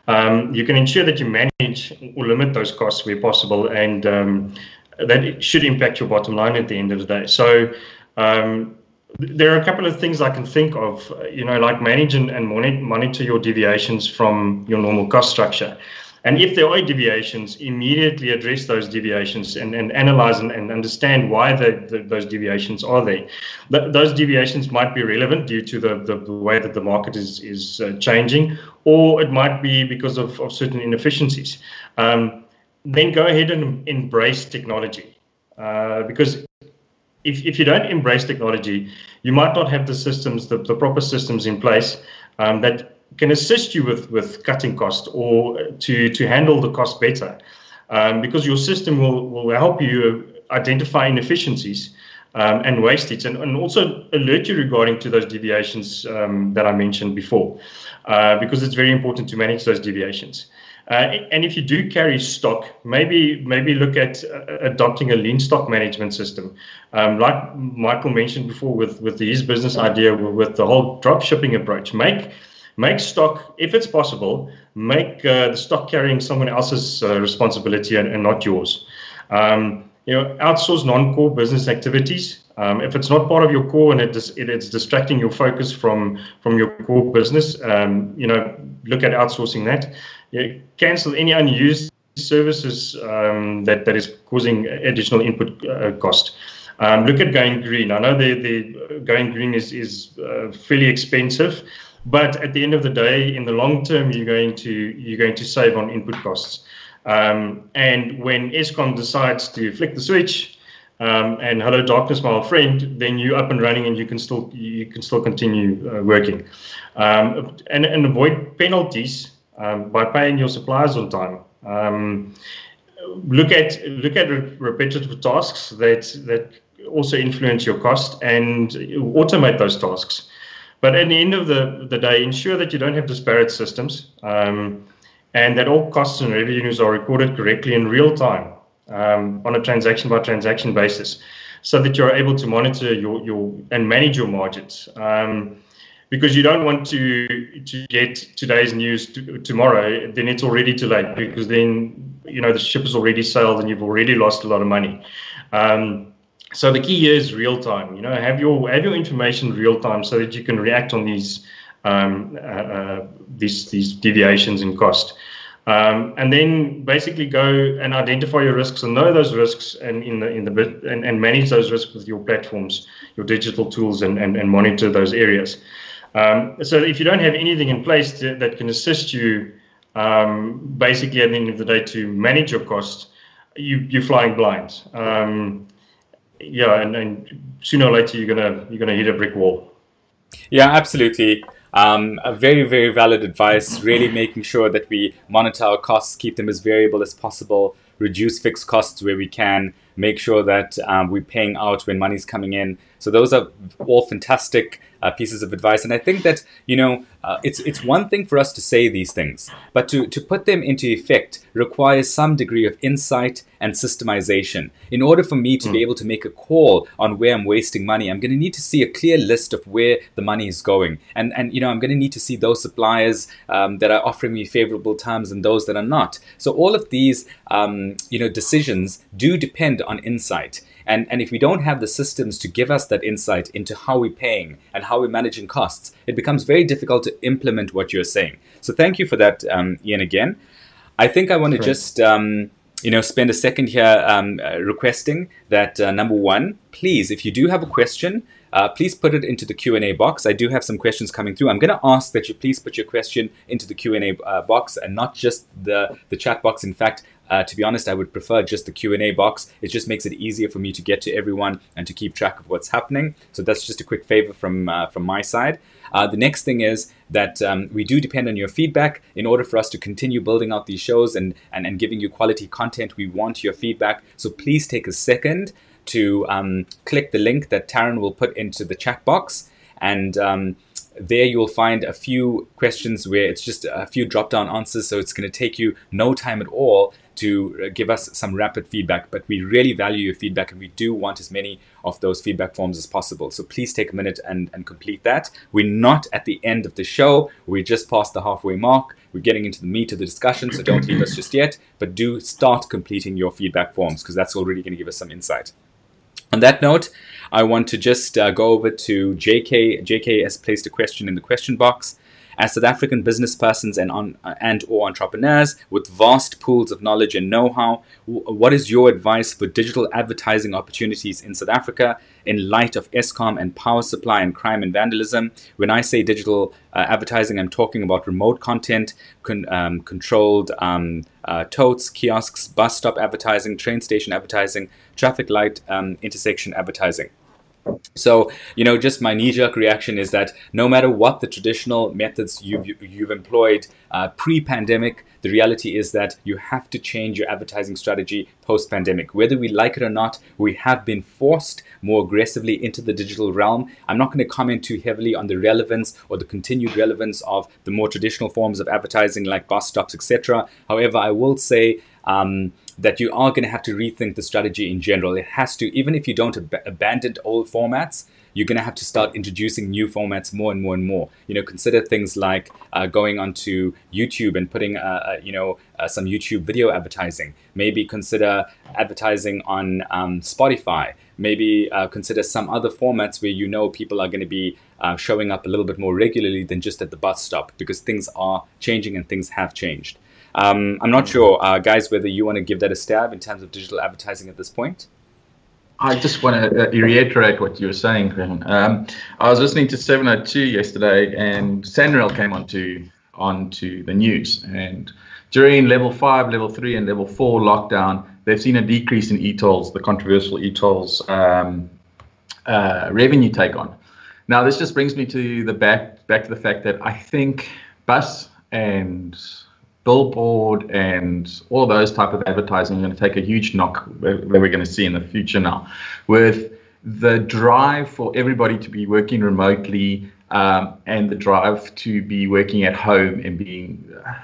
Um, you can ensure that you manage or limit those costs where possible, and um, that should impact your bottom line at the end of the day. So, um, there are a couple of things I can think of, you know, like manage and, and monitor your deviations from your normal cost structure. And if there are deviations, immediately address those deviations and, and analyze and, and understand why the, the, those deviations are there. Those deviations might be relevant due to the, the, the way that the market is, is uh, changing, or it might be because of, of certain inefficiencies. Um, then go ahead and embrace technology. Uh, because if, if you don't embrace technology, you might not have the systems, the, the proper systems in place um, that can assist you with, with cutting cost or to, to handle the cost better. Um, because your system will, will help you identify inefficiencies um, and wastage and, and also alert you regarding to those deviations um, that I mentioned before, uh, because it's very important to manage those deviations. Uh, and if you do carry stock, maybe maybe look at uh, adopting a lean stock management system, um, like Michael mentioned before with with his business idea with the whole drop shipping approach. Make make stock, if it's possible, make uh, the stock carrying someone else's uh, responsibility and, and, not yours. Um, you know, outsource non-core business activities. Um, if it's not part of your core and it is, it, it's distracting your focus from from your core business, um, you know, look at outsourcing that. You cancel any unused services um, that that is causing additional input uh, cost. Um, look at going green. I know the the going green is is uh, fairly expensive. But at the end of the day, in the long term, you're going to you're going to save on input costs. Um, and when Eskom decides to flick the switch, um, and hello darkness, my old friend, then you're up and running, and you can still you can still continue uh, working, um, and and avoid penalties um, by paying your suppliers on time. Um, look at look at repetitive tasks that that also influence your cost and automate those tasks. But at the end of the, the day, ensure that you don't have disparate systems um, and that all costs and revenues are recorded correctly in real time um, on a transaction by transaction basis so that you're able to monitor your, your and manage your margins. Um, because you don't want to to get today's news to, tomorrow, then it's already too late because then you know the ship has already sailed and you've already lost a lot of money. Um, so the key is real time. You know, have your have your information real time so that you can react on these um, uh, uh, these these deviations in cost. Um, and then basically go and identify your risks and know those risks and in the in the and, and manage those risks with your platforms, your digital tools, and and, and monitor those areas. Um, so if you don't have anything in place to, that can assist you, um, basically at the end of the day, to manage your costs, you, you're flying blind. Yeah, and, and sooner or later you're gonna you're gonna hit a brick wall. Yeah, absolutely. Um, a very, very valid advice. Really making sure that we monitor our costs, keep them as variable as possible, reduce fixed costs where we can, make sure that um, we're paying out when money's coming in. So those are all fantastic uh, pieces of advice. And I think that you know uh, it's it's one thing for us to say these things, but to to put them into effect requires some degree of insight and systemization. In order for me to mm. be hmm. able to make a call on where I'm wasting money, I'm going to need to see a clear list of where the money is going, and and you know I'm going to need to see those suppliers um, that are offering me favorable terms and those that are not. So all of these um, you know decisions do depend on insight. And, and if we don't have the systems to give us that insight into how we're paying and how we're managing costs, it becomes very difficult to implement what you're saying. So thank you for that, um, Ian, again. I think I want to just um, you know spend a second here um, uh, requesting that uh, number one, please, if you do have a question, uh, please put it into the Q&A box. I do have some questions coming through. I'm going to ask that you please put your question into the Q&A uh, box and not just the, the chat box. In fact, uh, to be honest, I would prefer just the Q&A box. It just makes it easier for me to get to everyone and to keep track of what's happening. So that's just a quick favor from uh, from my side. Uh, the next thing is that um, we do depend on your feedback in order for us to continue building out these shows and, and, and giving you quality content. We want your feedback. So please take a second to um, click the link that Taryn will put into the chat box and um, there you'll find a few questions where it's just a few drop down answers. So it's going to take you no time at all to uh, give us some rapid feedback. But we really value your feedback and we do want as many of those feedback forms as possible. So please take a minute and, and complete that. We're not at the end of the show, we're just past the halfway mark. We're getting into the meat of the discussion, so don't leave us just yet. But do start completing your feedback forms because that's already going to give us some insight. On that note, I want to just uh, go over to JK. JK has placed a question in the question box. As South African business persons and, on, and or entrepreneurs with vast pools of knowledge and know-how, what is your advice for digital advertising opportunities in South Africa in light of Eskom and power supply and crime and vandalism? When I say digital uh, advertising, I'm talking about remote content, con, um, controlled um, uh, totes, kiosks, bus stop advertising, train station advertising, traffic light um, intersection advertising. So, you know, just my knee-jerk reaction is that no matter what the traditional methods you've, you've employed uh, pre-pandemic, the reality is that you have to change your advertising strategy post-pandemic. Whether we like it or not, we have been forced more aggressively into the digital realm. I'm not going to comment too heavily on the relevance or the continued relevance of the more traditional forms of advertising like bus stops, etc. However, I will say um, that you are going to have to rethink the strategy in general. It has to, even if you don't ab- abandon old formats, you're going to have to start introducing new formats more and more and more. You know, consider things like uh, going onto YouTube and putting, uh, uh, you know, uh, some YouTube video advertising. Maybe consider advertising on um, Spotify. Maybe uh, consider some other formats where you know people are going to be uh, showing up a little bit more regularly than just at the bus stop because things are changing and things have changed. Um, I'm not sure, uh, guys, whether you want to give that a stab in terms of digital advertising at this point. I just want to uh, reiterate what you were saying, um, I was listening to 702 yesterday, and SANRAL came onto onto the news. And during level five, level three, and level four lockdown, they've seen a decrease in e-tolls, the controversial e-tolls um, uh, revenue take on. Now, this just brings me to the back back to the fact that I think bus and billboard and all those type of advertising are going to take a huge knock that we're going to see in the future now with the drive for everybody to be working remotely um, and the drive to be working at home and being uh,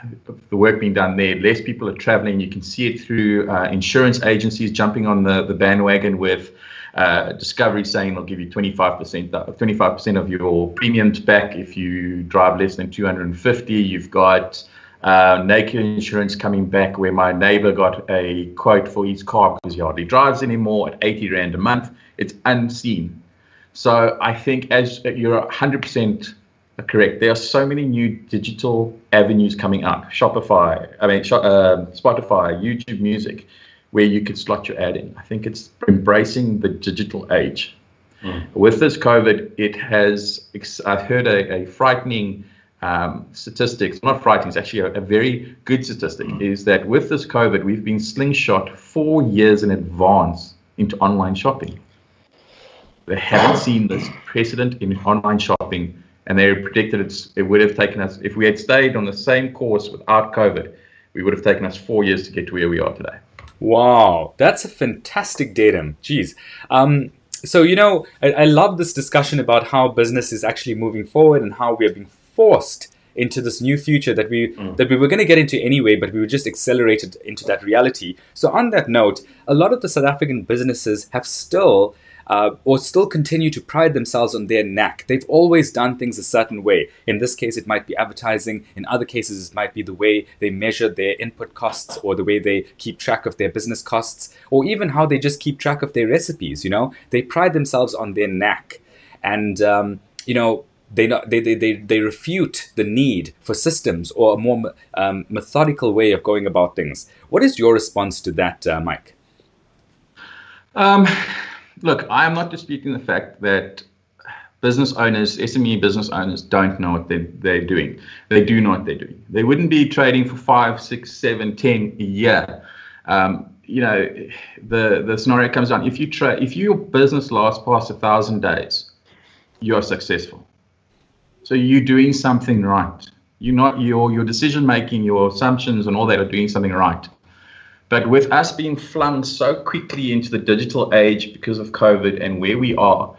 the work being done there. Less people are traveling. You can see it through uh, insurance agencies jumping on the, the bandwagon with uh, Discovery saying they'll give you 25%, 25% of your premiums back if you drive less than 250. You've got uh, naked insurance coming back where my neighbor got a quote for his car because he hardly drives anymore at 80 rand a month. It's unseen. So I think as you're 100% correct, there are so many new digital avenues coming up. Shopify, I mean, uh, Spotify, YouTube Music, where you could slot your ad in. I think it's embracing the digital age. Mm. With this COVID, it has, I've heard a, a frightening um, statistics, not frightening, it's actually a, a very good statistic, mm. is that with this COVID, we've been slingshot four years in advance into online shopping. They haven't seen this precedent in online shopping, and they predicted it's, it would have taken us, if we had stayed on the same course without COVID, we would have taken us four years to get to where we are today. Wow, that's a fantastic datum. Jeez. Um, so, you know, I, I love this discussion about how business is actually moving forward and how we are being forced into this new future that we mm. that we were going to get into anyway, but we were just accelerated into that reality. So on that note, a lot of the South African businesses have still uh, or still continue to pride themselves on their knack. They've always done things a certain way. In this case, it might be advertising. In other cases, it might be the way they measure their input costs or the way they keep track of their business costs or even how they just keep track of their recipes. You know, they pride themselves on their knack. And, um, you know, they, not, they, they, they, they refute the need for systems or a more um, methodical way of going about things. What is your response to that, uh, Mike? Um, look, I am not disputing the fact that business owners, SME business owners, don't know what they're, they're doing. They do know what they're doing. They wouldn't be trading for five, six, seven, ten a year. Um, you know, the the scenario comes down. If you trade, if your business lasts past a thousand days, you are successful. So you're doing something right. You're not your your decision making, your assumptions, and all that are doing something right. But with us being flung so quickly into the digital age because of COVID and where we are,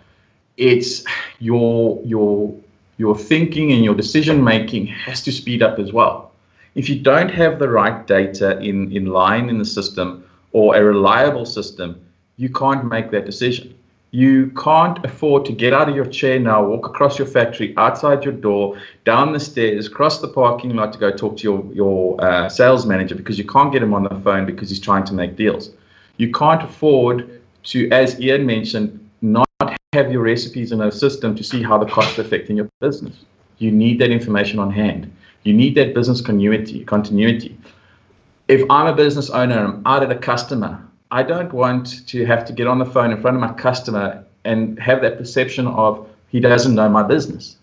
it's your your your thinking and your decision making has to speed up as well. If you don't have the right data in, in line in the system or a reliable system, you can't make that decision. You can't afford to get out of your chair now, walk across your factory, outside your door, down the stairs, cross the parking lot to go talk to your, your uh, sales manager because you can't get him on the phone because he's trying to make deals. You can't afford to, as Ian mentioned, not have your recipes in a system to see how the costs are affecting your business. You need that information on hand. You need that business continuity. continuity. If I'm a business owner and I'm out at a customer, I don't want to have to get on the phone in front of my customer and have that perception of he doesn't know my business.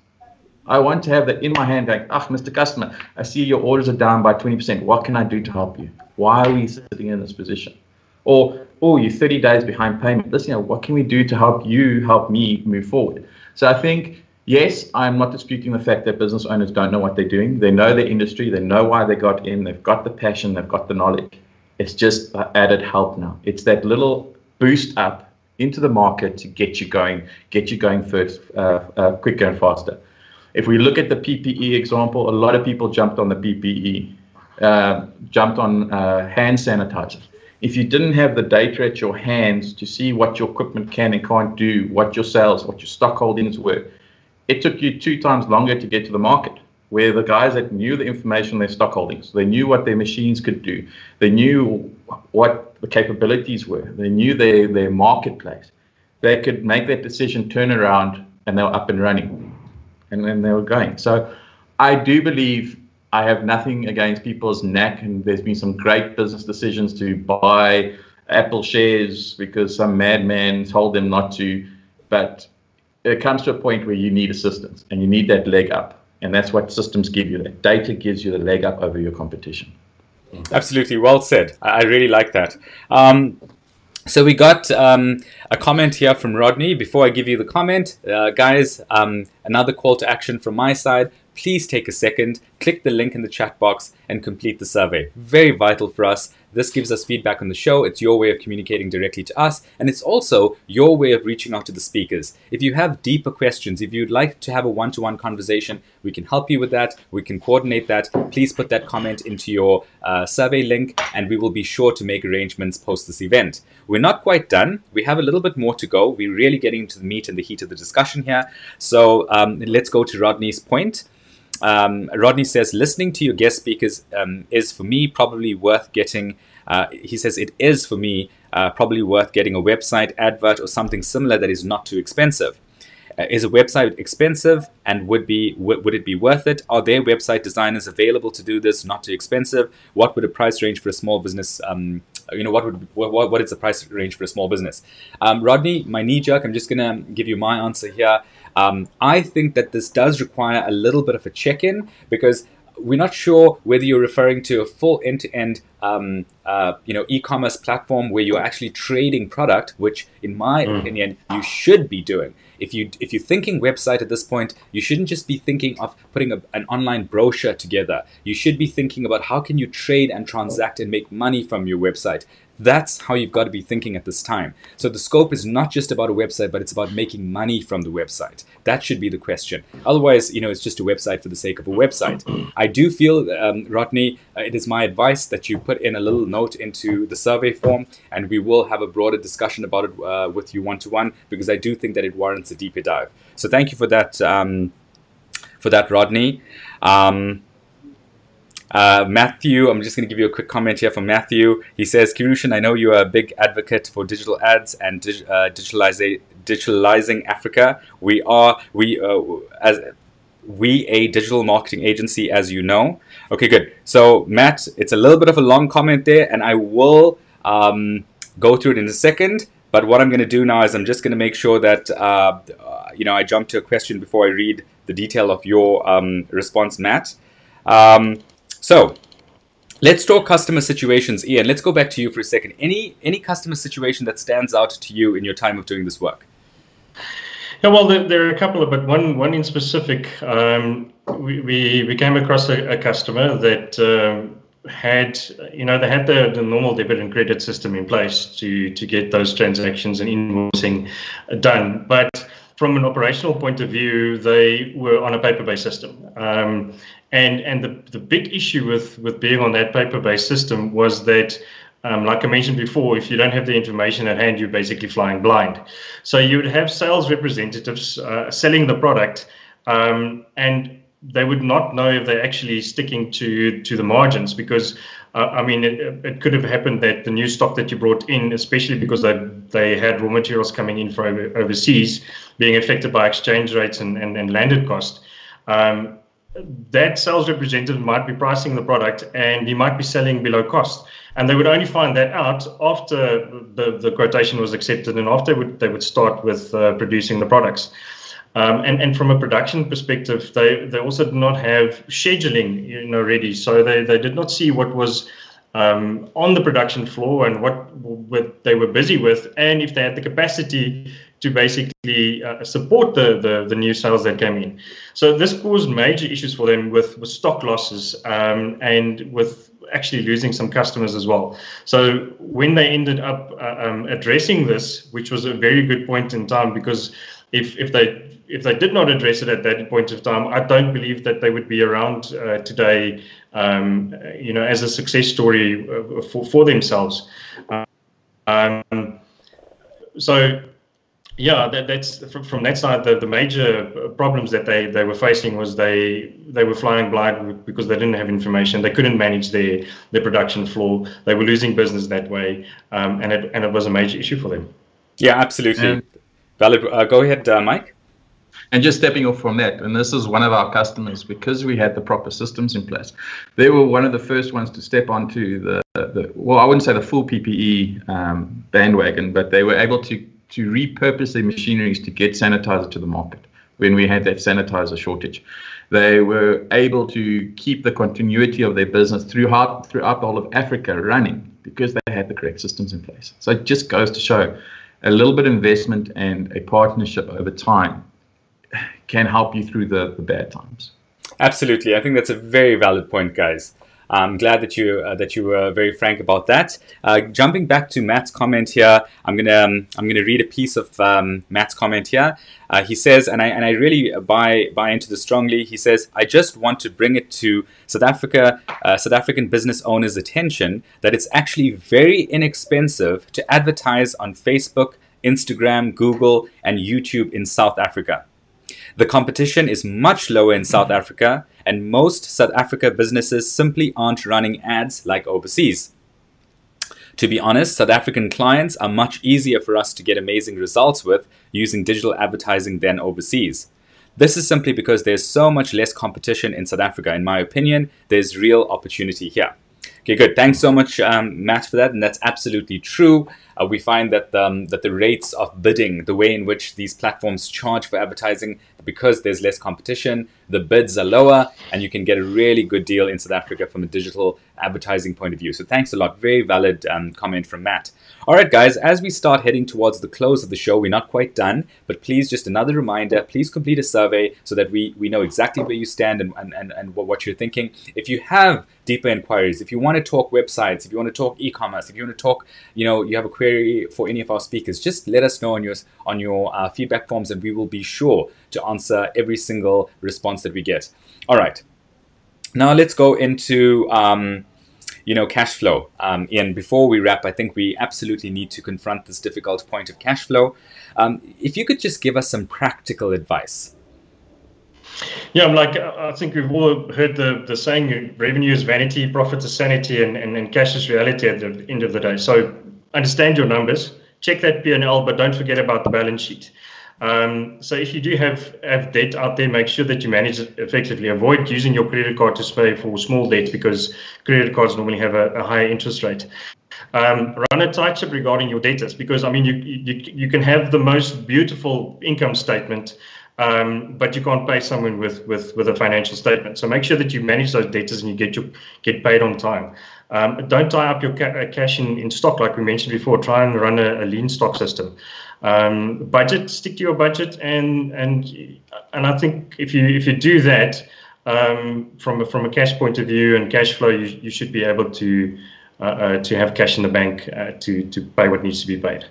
I want to have that in my hand going, ah, Mr. Customer, I see your orders are down by 20%. What can I do to help you? Why are we sitting in this position? Or, oh, you're 30 days behind payment. Listen, you know, what can we do to help you help me move forward? So I think, yes, I'm not disputing the fact that business owners don't know what they're doing. They know their industry, they know why they got in, they've got the passion, they've got the knowledge. It's just added help now. It's that little boost up into the market to get you going, get you going first, uh, uh, quicker and faster. If we look at the PPE example, a lot of people jumped on the PPE, uh, jumped on uh, hand sanitizer. If you didn't have the data at your hands to see what your equipment can and can't do, what your sales, what your stock holdings were, it took you two times longer to get to the market where the guys that knew the information on their stock holdings, they knew what their machines could do, they knew what the capabilities were, they knew their, their marketplace, they could make that decision, turn around, and they were up and running. And then they were going. So I do believe I have nothing against people's knack, and there's been some great business decisions to buy Apple shares because some madman told them not to. But it comes to a point where you need assistance and you need that leg up and that's what systems give you. That data gives you the leg up over your competition. Absolutely, well said. I really like that. Um, so we got um, a comment here from Rodney. Before I give you the comment, uh, guys, um, another call to action from my side please take a second, click the link in the chat box, and complete the survey. Very vital for us. This gives us feedback on the show. It's your way of communicating directly to us, and it's also your way of reaching out to the speakers. If you have deeper questions, if you'd like to have a one to one conversation, we can help you with that. We can coordinate that. Please put that comment into your uh, survey link, and we will be sure to make arrangements post this event. We're not quite done. We have a little bit more to go. We're really getting into the meat and the heat of the discussion here. So um, let's go to Rodney's point. Um, Rodney says, listening to your guest speakers um, is for me probably worth getting. Uh, he says, it is for me uh, probably worth getting a website advert or something similar that is not too expensive. Uh, is a website expensive and would be w- would it be worth it? Are there website designers available to do this? Not too expensive. What would a price range for a small business um, you know, what would what, what is the price range for a small business? Um, Rodney, my knee jerk. I'm just gonna give you my answer here. Um, I think that this does require a little bit of a check-in because we're not sure whether you're referring to a full end-to-end um, uh, you know e-commerce platform where you're actually trading product which in my mm. opinion you should be doing. If you if you're thinking website at this point you shouldn't just be thinking of putting a, an online brochure together. You should be thinking about how can you trade and transact and make money from your website that's how you've got to be thinking at this time. So the scope is not just about a website, but it's about making money from the website. That should be the question. Otherwise, you know, it's just a website for the sake of a website. I do feel, um, Rodney, uh, it is my advice that you put in a little note into the survey form, and we will have a broader discussion about it uh, with you one to one because I do think that it warrants a deeper dive. So thank you for that, um, for that, Rodney. Um, uh, Matthew, I'm just going to give you a quick comment here from Matthew. He says, Kirushan, I know you're a big advocate for digital ads and dig- uh, digitalizing, digitalizing Africa. We are, we, uh, as we a digital marketing agency, as you know. Okay, good. So, Matt, it's a little bit of a long comment there, and I will um, go through it in a second. But what I'm going to do now is I'm just going to make sure that uh, you know I jump to a question before I read the detail of your um, response, Matt. Um, so let's talk customer situations. Ian, let's go back to you for a second. Any any customer situation that stands out to you in your time of doing this work? Yeah, well, there, there are a couple of, but one one in specific. Um, we, we, we came across a, a customer that um, had you know they had the, the normal debit and credit system in place to to get those transactions and invoicing done, but from an operational point of view, they were on a paper-based system. Um, and and the, the big issue with, with being on that paper-based system was that, um, like I mentioned before, if you don't have the information at hand, you're basically flying blind. So you would have sales representatives uh, selling the product, um, and they would not know if they're actually sticking to to the margins because uh, I mean it, it, could have happened that the new stock that you brought in, especially because they they had raw materials coming in from overseas, being affected by exchange rates and and, and landed cost. Um, that sales representative might be pricing the product and he might be selling below cost. And they would only find that out after the, the quotation was accepted and after they would, they would start with uh, producing the products. Um, and, and from a production perspective, they, they also did not have scheduling you know, ready. So they, they did not see what was um, on the production floor and what, what they were busy with, and if they had the capacity to basically uh, support the, the, the new sales that came in. So this caused major issues for them with, with stock losses um, and with actually losing some customers as well. So when they ended up uh, um, addressing this, which was a very good point in time, because if if they if they did not address it at that point of time, I don't believe that they would be around uh, today, um, you know, as a success story uh, for, for themselves. Um, so, yeah, that, that's from, from that side. The, the major problems that they, they were facing was they they were flying blind because they didn't have information. They couldn't manage their their production floor. They were losing business that way, um, and it and it was a major issue for them. Yeah, absolutely. And, Valid. Uh, go ahead, uh, Mike. And just stepping off from that, and this is one of our customers because we had the proper systems in place. They were one of the first ones to step onto the, the well, I wouldn't say the full PPE um, bandwagon, but they were able to to repurpose their machineries to get sanitizer to the market when we had that sanitizer shortage. They were able to keep the continuity of their business throughout throughout the whole of Africa running because they had the correct systems in place. So it just goes to show a little bit of investment and a partnership over time can help you through the, the bad times. Absolutely. I think that's a very valid point, guys. I'm glad that you uh, that you were very frank about that. Uh, jumping back to Matt's comment here, I'm gonna um, I'm gonna read a piece of um, Matt's comment here. Uh, he says, and I and I really buy buy into this strongly. He says, I just want to bring it to South Africa, uh, South African business owners' attention that it's actually very inexpensive to advertise on Facebook, Instagram, Google, and YouTube in South Africa. The competition is much lower in South Africa, and most South Africa businesses simply aren't running ads like overseas. To be honest, South African clients are much easier for us to get amazing results with using digital advertising than overseas. This is simply because there's so much less competition in South Africa. In my opinion, there's real opportunity here. Okay, good. Thanks so much, um, Matt, for that. And that's absolutely true. Uh, we find that um, that the rates of bidding, the way in which these platforms charge for advertising, because there's less competition, the bids are lower, and you can get a really good deal in South Africa from a digital advertising point of view. So thanks a lot. Very valid um, comment from Matt. All right, guys, as we start heading towards the close of the show, we're not quite done, but please, just another reminder please complete a survey so that we, we know exactly where you stand and, and, and, and what you're thinking. If you have deeper inquiries, if you want to talk websites, if you want to talk e-commerce, if you want to talk, you know, you have a query for any of our speakers, just let us know on your on your uh, feedback forms, and we will be sure to answer every single response that we get. All right, now let's go into. Um, you know, cash flow. Um, Ian, before we wrap, I think we absolutely need to confront this difficult point of cash flow. Um, if you could just give us some practical advice. Yeah, I'm like, I think we've all heard the, the saying revenue is vanity, profit is sanity, and, and, and cash is reality at the end of the day. So understand your numbers, check that P&L, but don't forget about the balance sheet. Um, so if you do have, have debt out there, make sure that you manage it effectively. Avoid using your credit card to pay for small debt because credit cards normally have a, a higher interest rate. Um, run a tight ship regarding your debtors because I mean you, you you can have the most beautiful income statement, um, but you can't pay someone with with with a financial statement. So make sure that you manage those debtors and you get your get paid on time. Um, don't tie up your ca- cash in, in stock like we mentioned before. Try and run a, a lean stock system. Um, budget, stick to your budget, and and and I think if you if you do that um, from a, from a cash point of view and cash flow, you, you should be able to uh, uh, to have cash in the bank uh, to to pay what needs to be paid.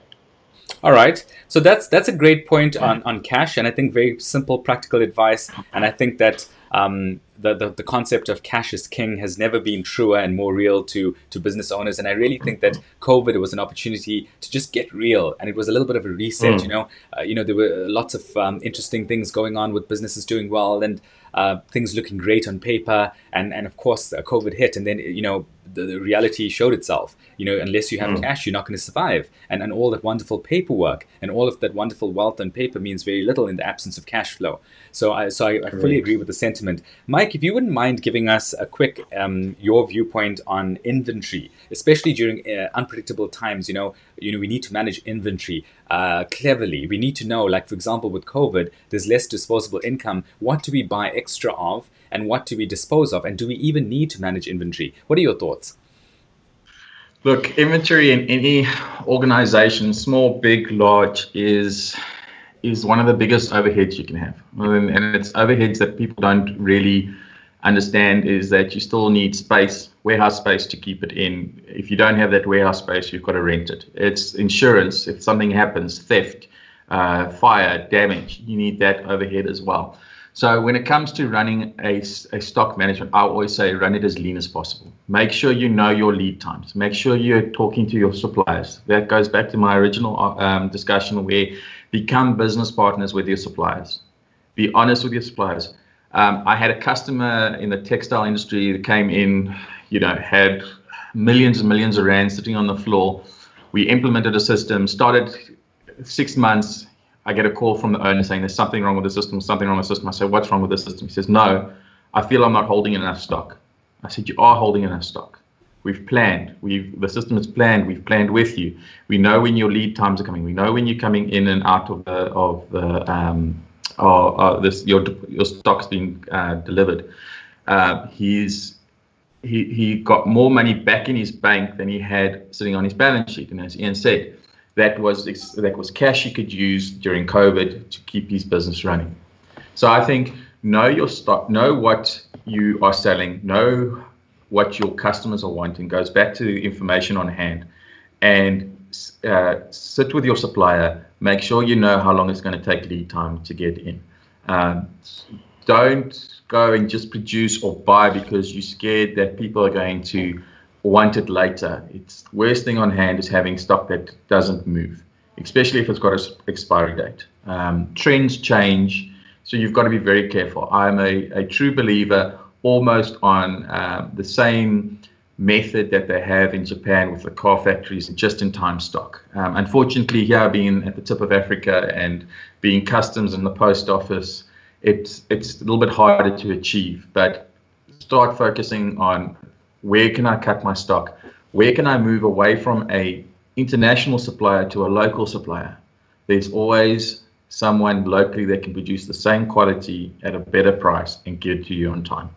All right, so that's that's a great point on on cash, and I think very simple, practical advice, and I think that um, the, the, the concept of cash is king has never been truer and more real to to business owners. And I really think that COVID was an opportunity to just get real, and it was a little bit of a reset. Mm. You know, uh, you know there were lots of um, interesting things going on with businesses doing well and uh, things looking great on paper, and and of course uh, COVID hit, and then you know the, the, reality showed itself. You know, unless you have mm. cash, you're not going to survive. And and all that wonderful paperwork and all of that wonderful wealth on paper means very little in the absence of cash flow. So I so I, I fully agree with the sentiment. Mike, if you wouldn't mind giving us a quick um, your viewpoint on inventory, especially during uh, unpredictable times. You know, you know we need to manage inventory uh, cleverly. We need to know, like for example, with COVID, there's less disposable income. What do we buy extra of? and what do we dispose of? And do we even need to manage inventory? What are your thoughts? Look, inventory in any organization, small, big, large, is is one of the biggest overheads you can have. And it's overheads that people don't really understand is that you still need space, warehouse space to keep it in. If you don't have that warehouse space, you've got to rent it. It's insurance. If something happens, theft, uh, fire, damage, you need that overhead as well. So when it comes to running a, a stock management, I always say run it as lean as possible. Make sure you know your lead times. Make sure you're talking to your suppliers. That goes back to my original um, discussion where become business partners with your suppliers. Be honest with your suppliers. Um, I had a customer in the textile industry that came in, you know, had millions and millions of rand sitting on the floor. We implemented a system, started six months, I get a call from the owner saying there's something wrong with the system, something wrong with the system. I say, what's wrong with the system? He says, no, I feel I'm not holding enough stock. I said, you are holding enough stock. We've planned. We've the system is planned. We've planned with you. We know when your lead times are coming. We know when you're coming in and out of the of the um, or, or this your your stock's being uh, delivered. Uh, he's he he got more money back in his bank than he had sitting on his balance sheet. And as Ian said, that was that was cash he could use during COVID to keep his business running. So I think know your stock, know what you are selling, know what your customers are wanting. Goes back to the information on hand, and uh, sit with your supplier. Make sure you know how long it's going to take lead time to get in. Um, don't go and just produce or buy because you're scared that people are going to want it later. It's worst thing on hand is having stock that doesn't move, especially if it's got an expiry date. Um, trends change, so you've got to be very careful. I'm a, a true believer almost on um, the same method that they have in Japan with the car factories and just in time stock. Um, unfortunately, here being at the tip of Africa and being customs and the post office, it's it's a little bit harder to achieve. But start focusing on Where can I cut my stock? Where can I move away from a international supplier to a local supplier? There's always someone locally that can produce the same quality at a better price and give it to you on time.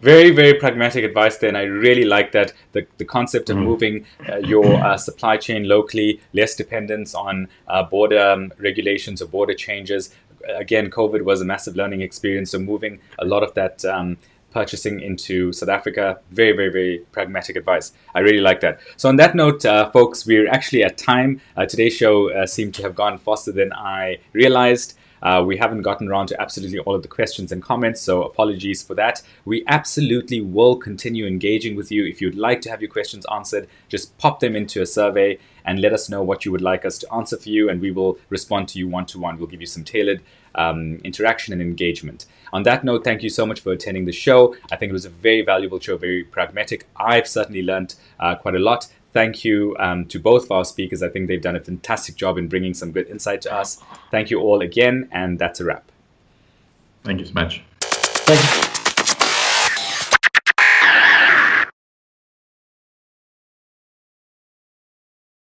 Very, very pragmatic advice there, and I really like that the, the concept of mm. moving uh, your uh, supply chain locally, less dependence on uh, border um, regulations or border changes. Again, COVID was a massive learning experience, so moving a lot of that um, purchasing into South Africa. Very, very, very pragmatic advice. I really like that. So, on that note, uh, folks, we're actually at time. Uh, today's show uh, seemed to have gone faster than I realized. Uh, we haven't gotten around to absolutely all of the questions and comments, so apologies for that. We absolutely will continue engaging with you. If you'd like to have your questions answered, just pop them into a survey and let us know what you would like us to answer for you, and we will respond to you one to one. We'll give you some tailored um, interaction and engagement. On that note, thank you so much for attending the show. I think it was a very valuable show, very pragmatic. I've certainly learned uh, quite a lot thank you um, to both of our speakers. I think they've done a fantastic job in bringing some good insight to us. Thank you all again, and that's a wrap. Thank you so much. Thank you.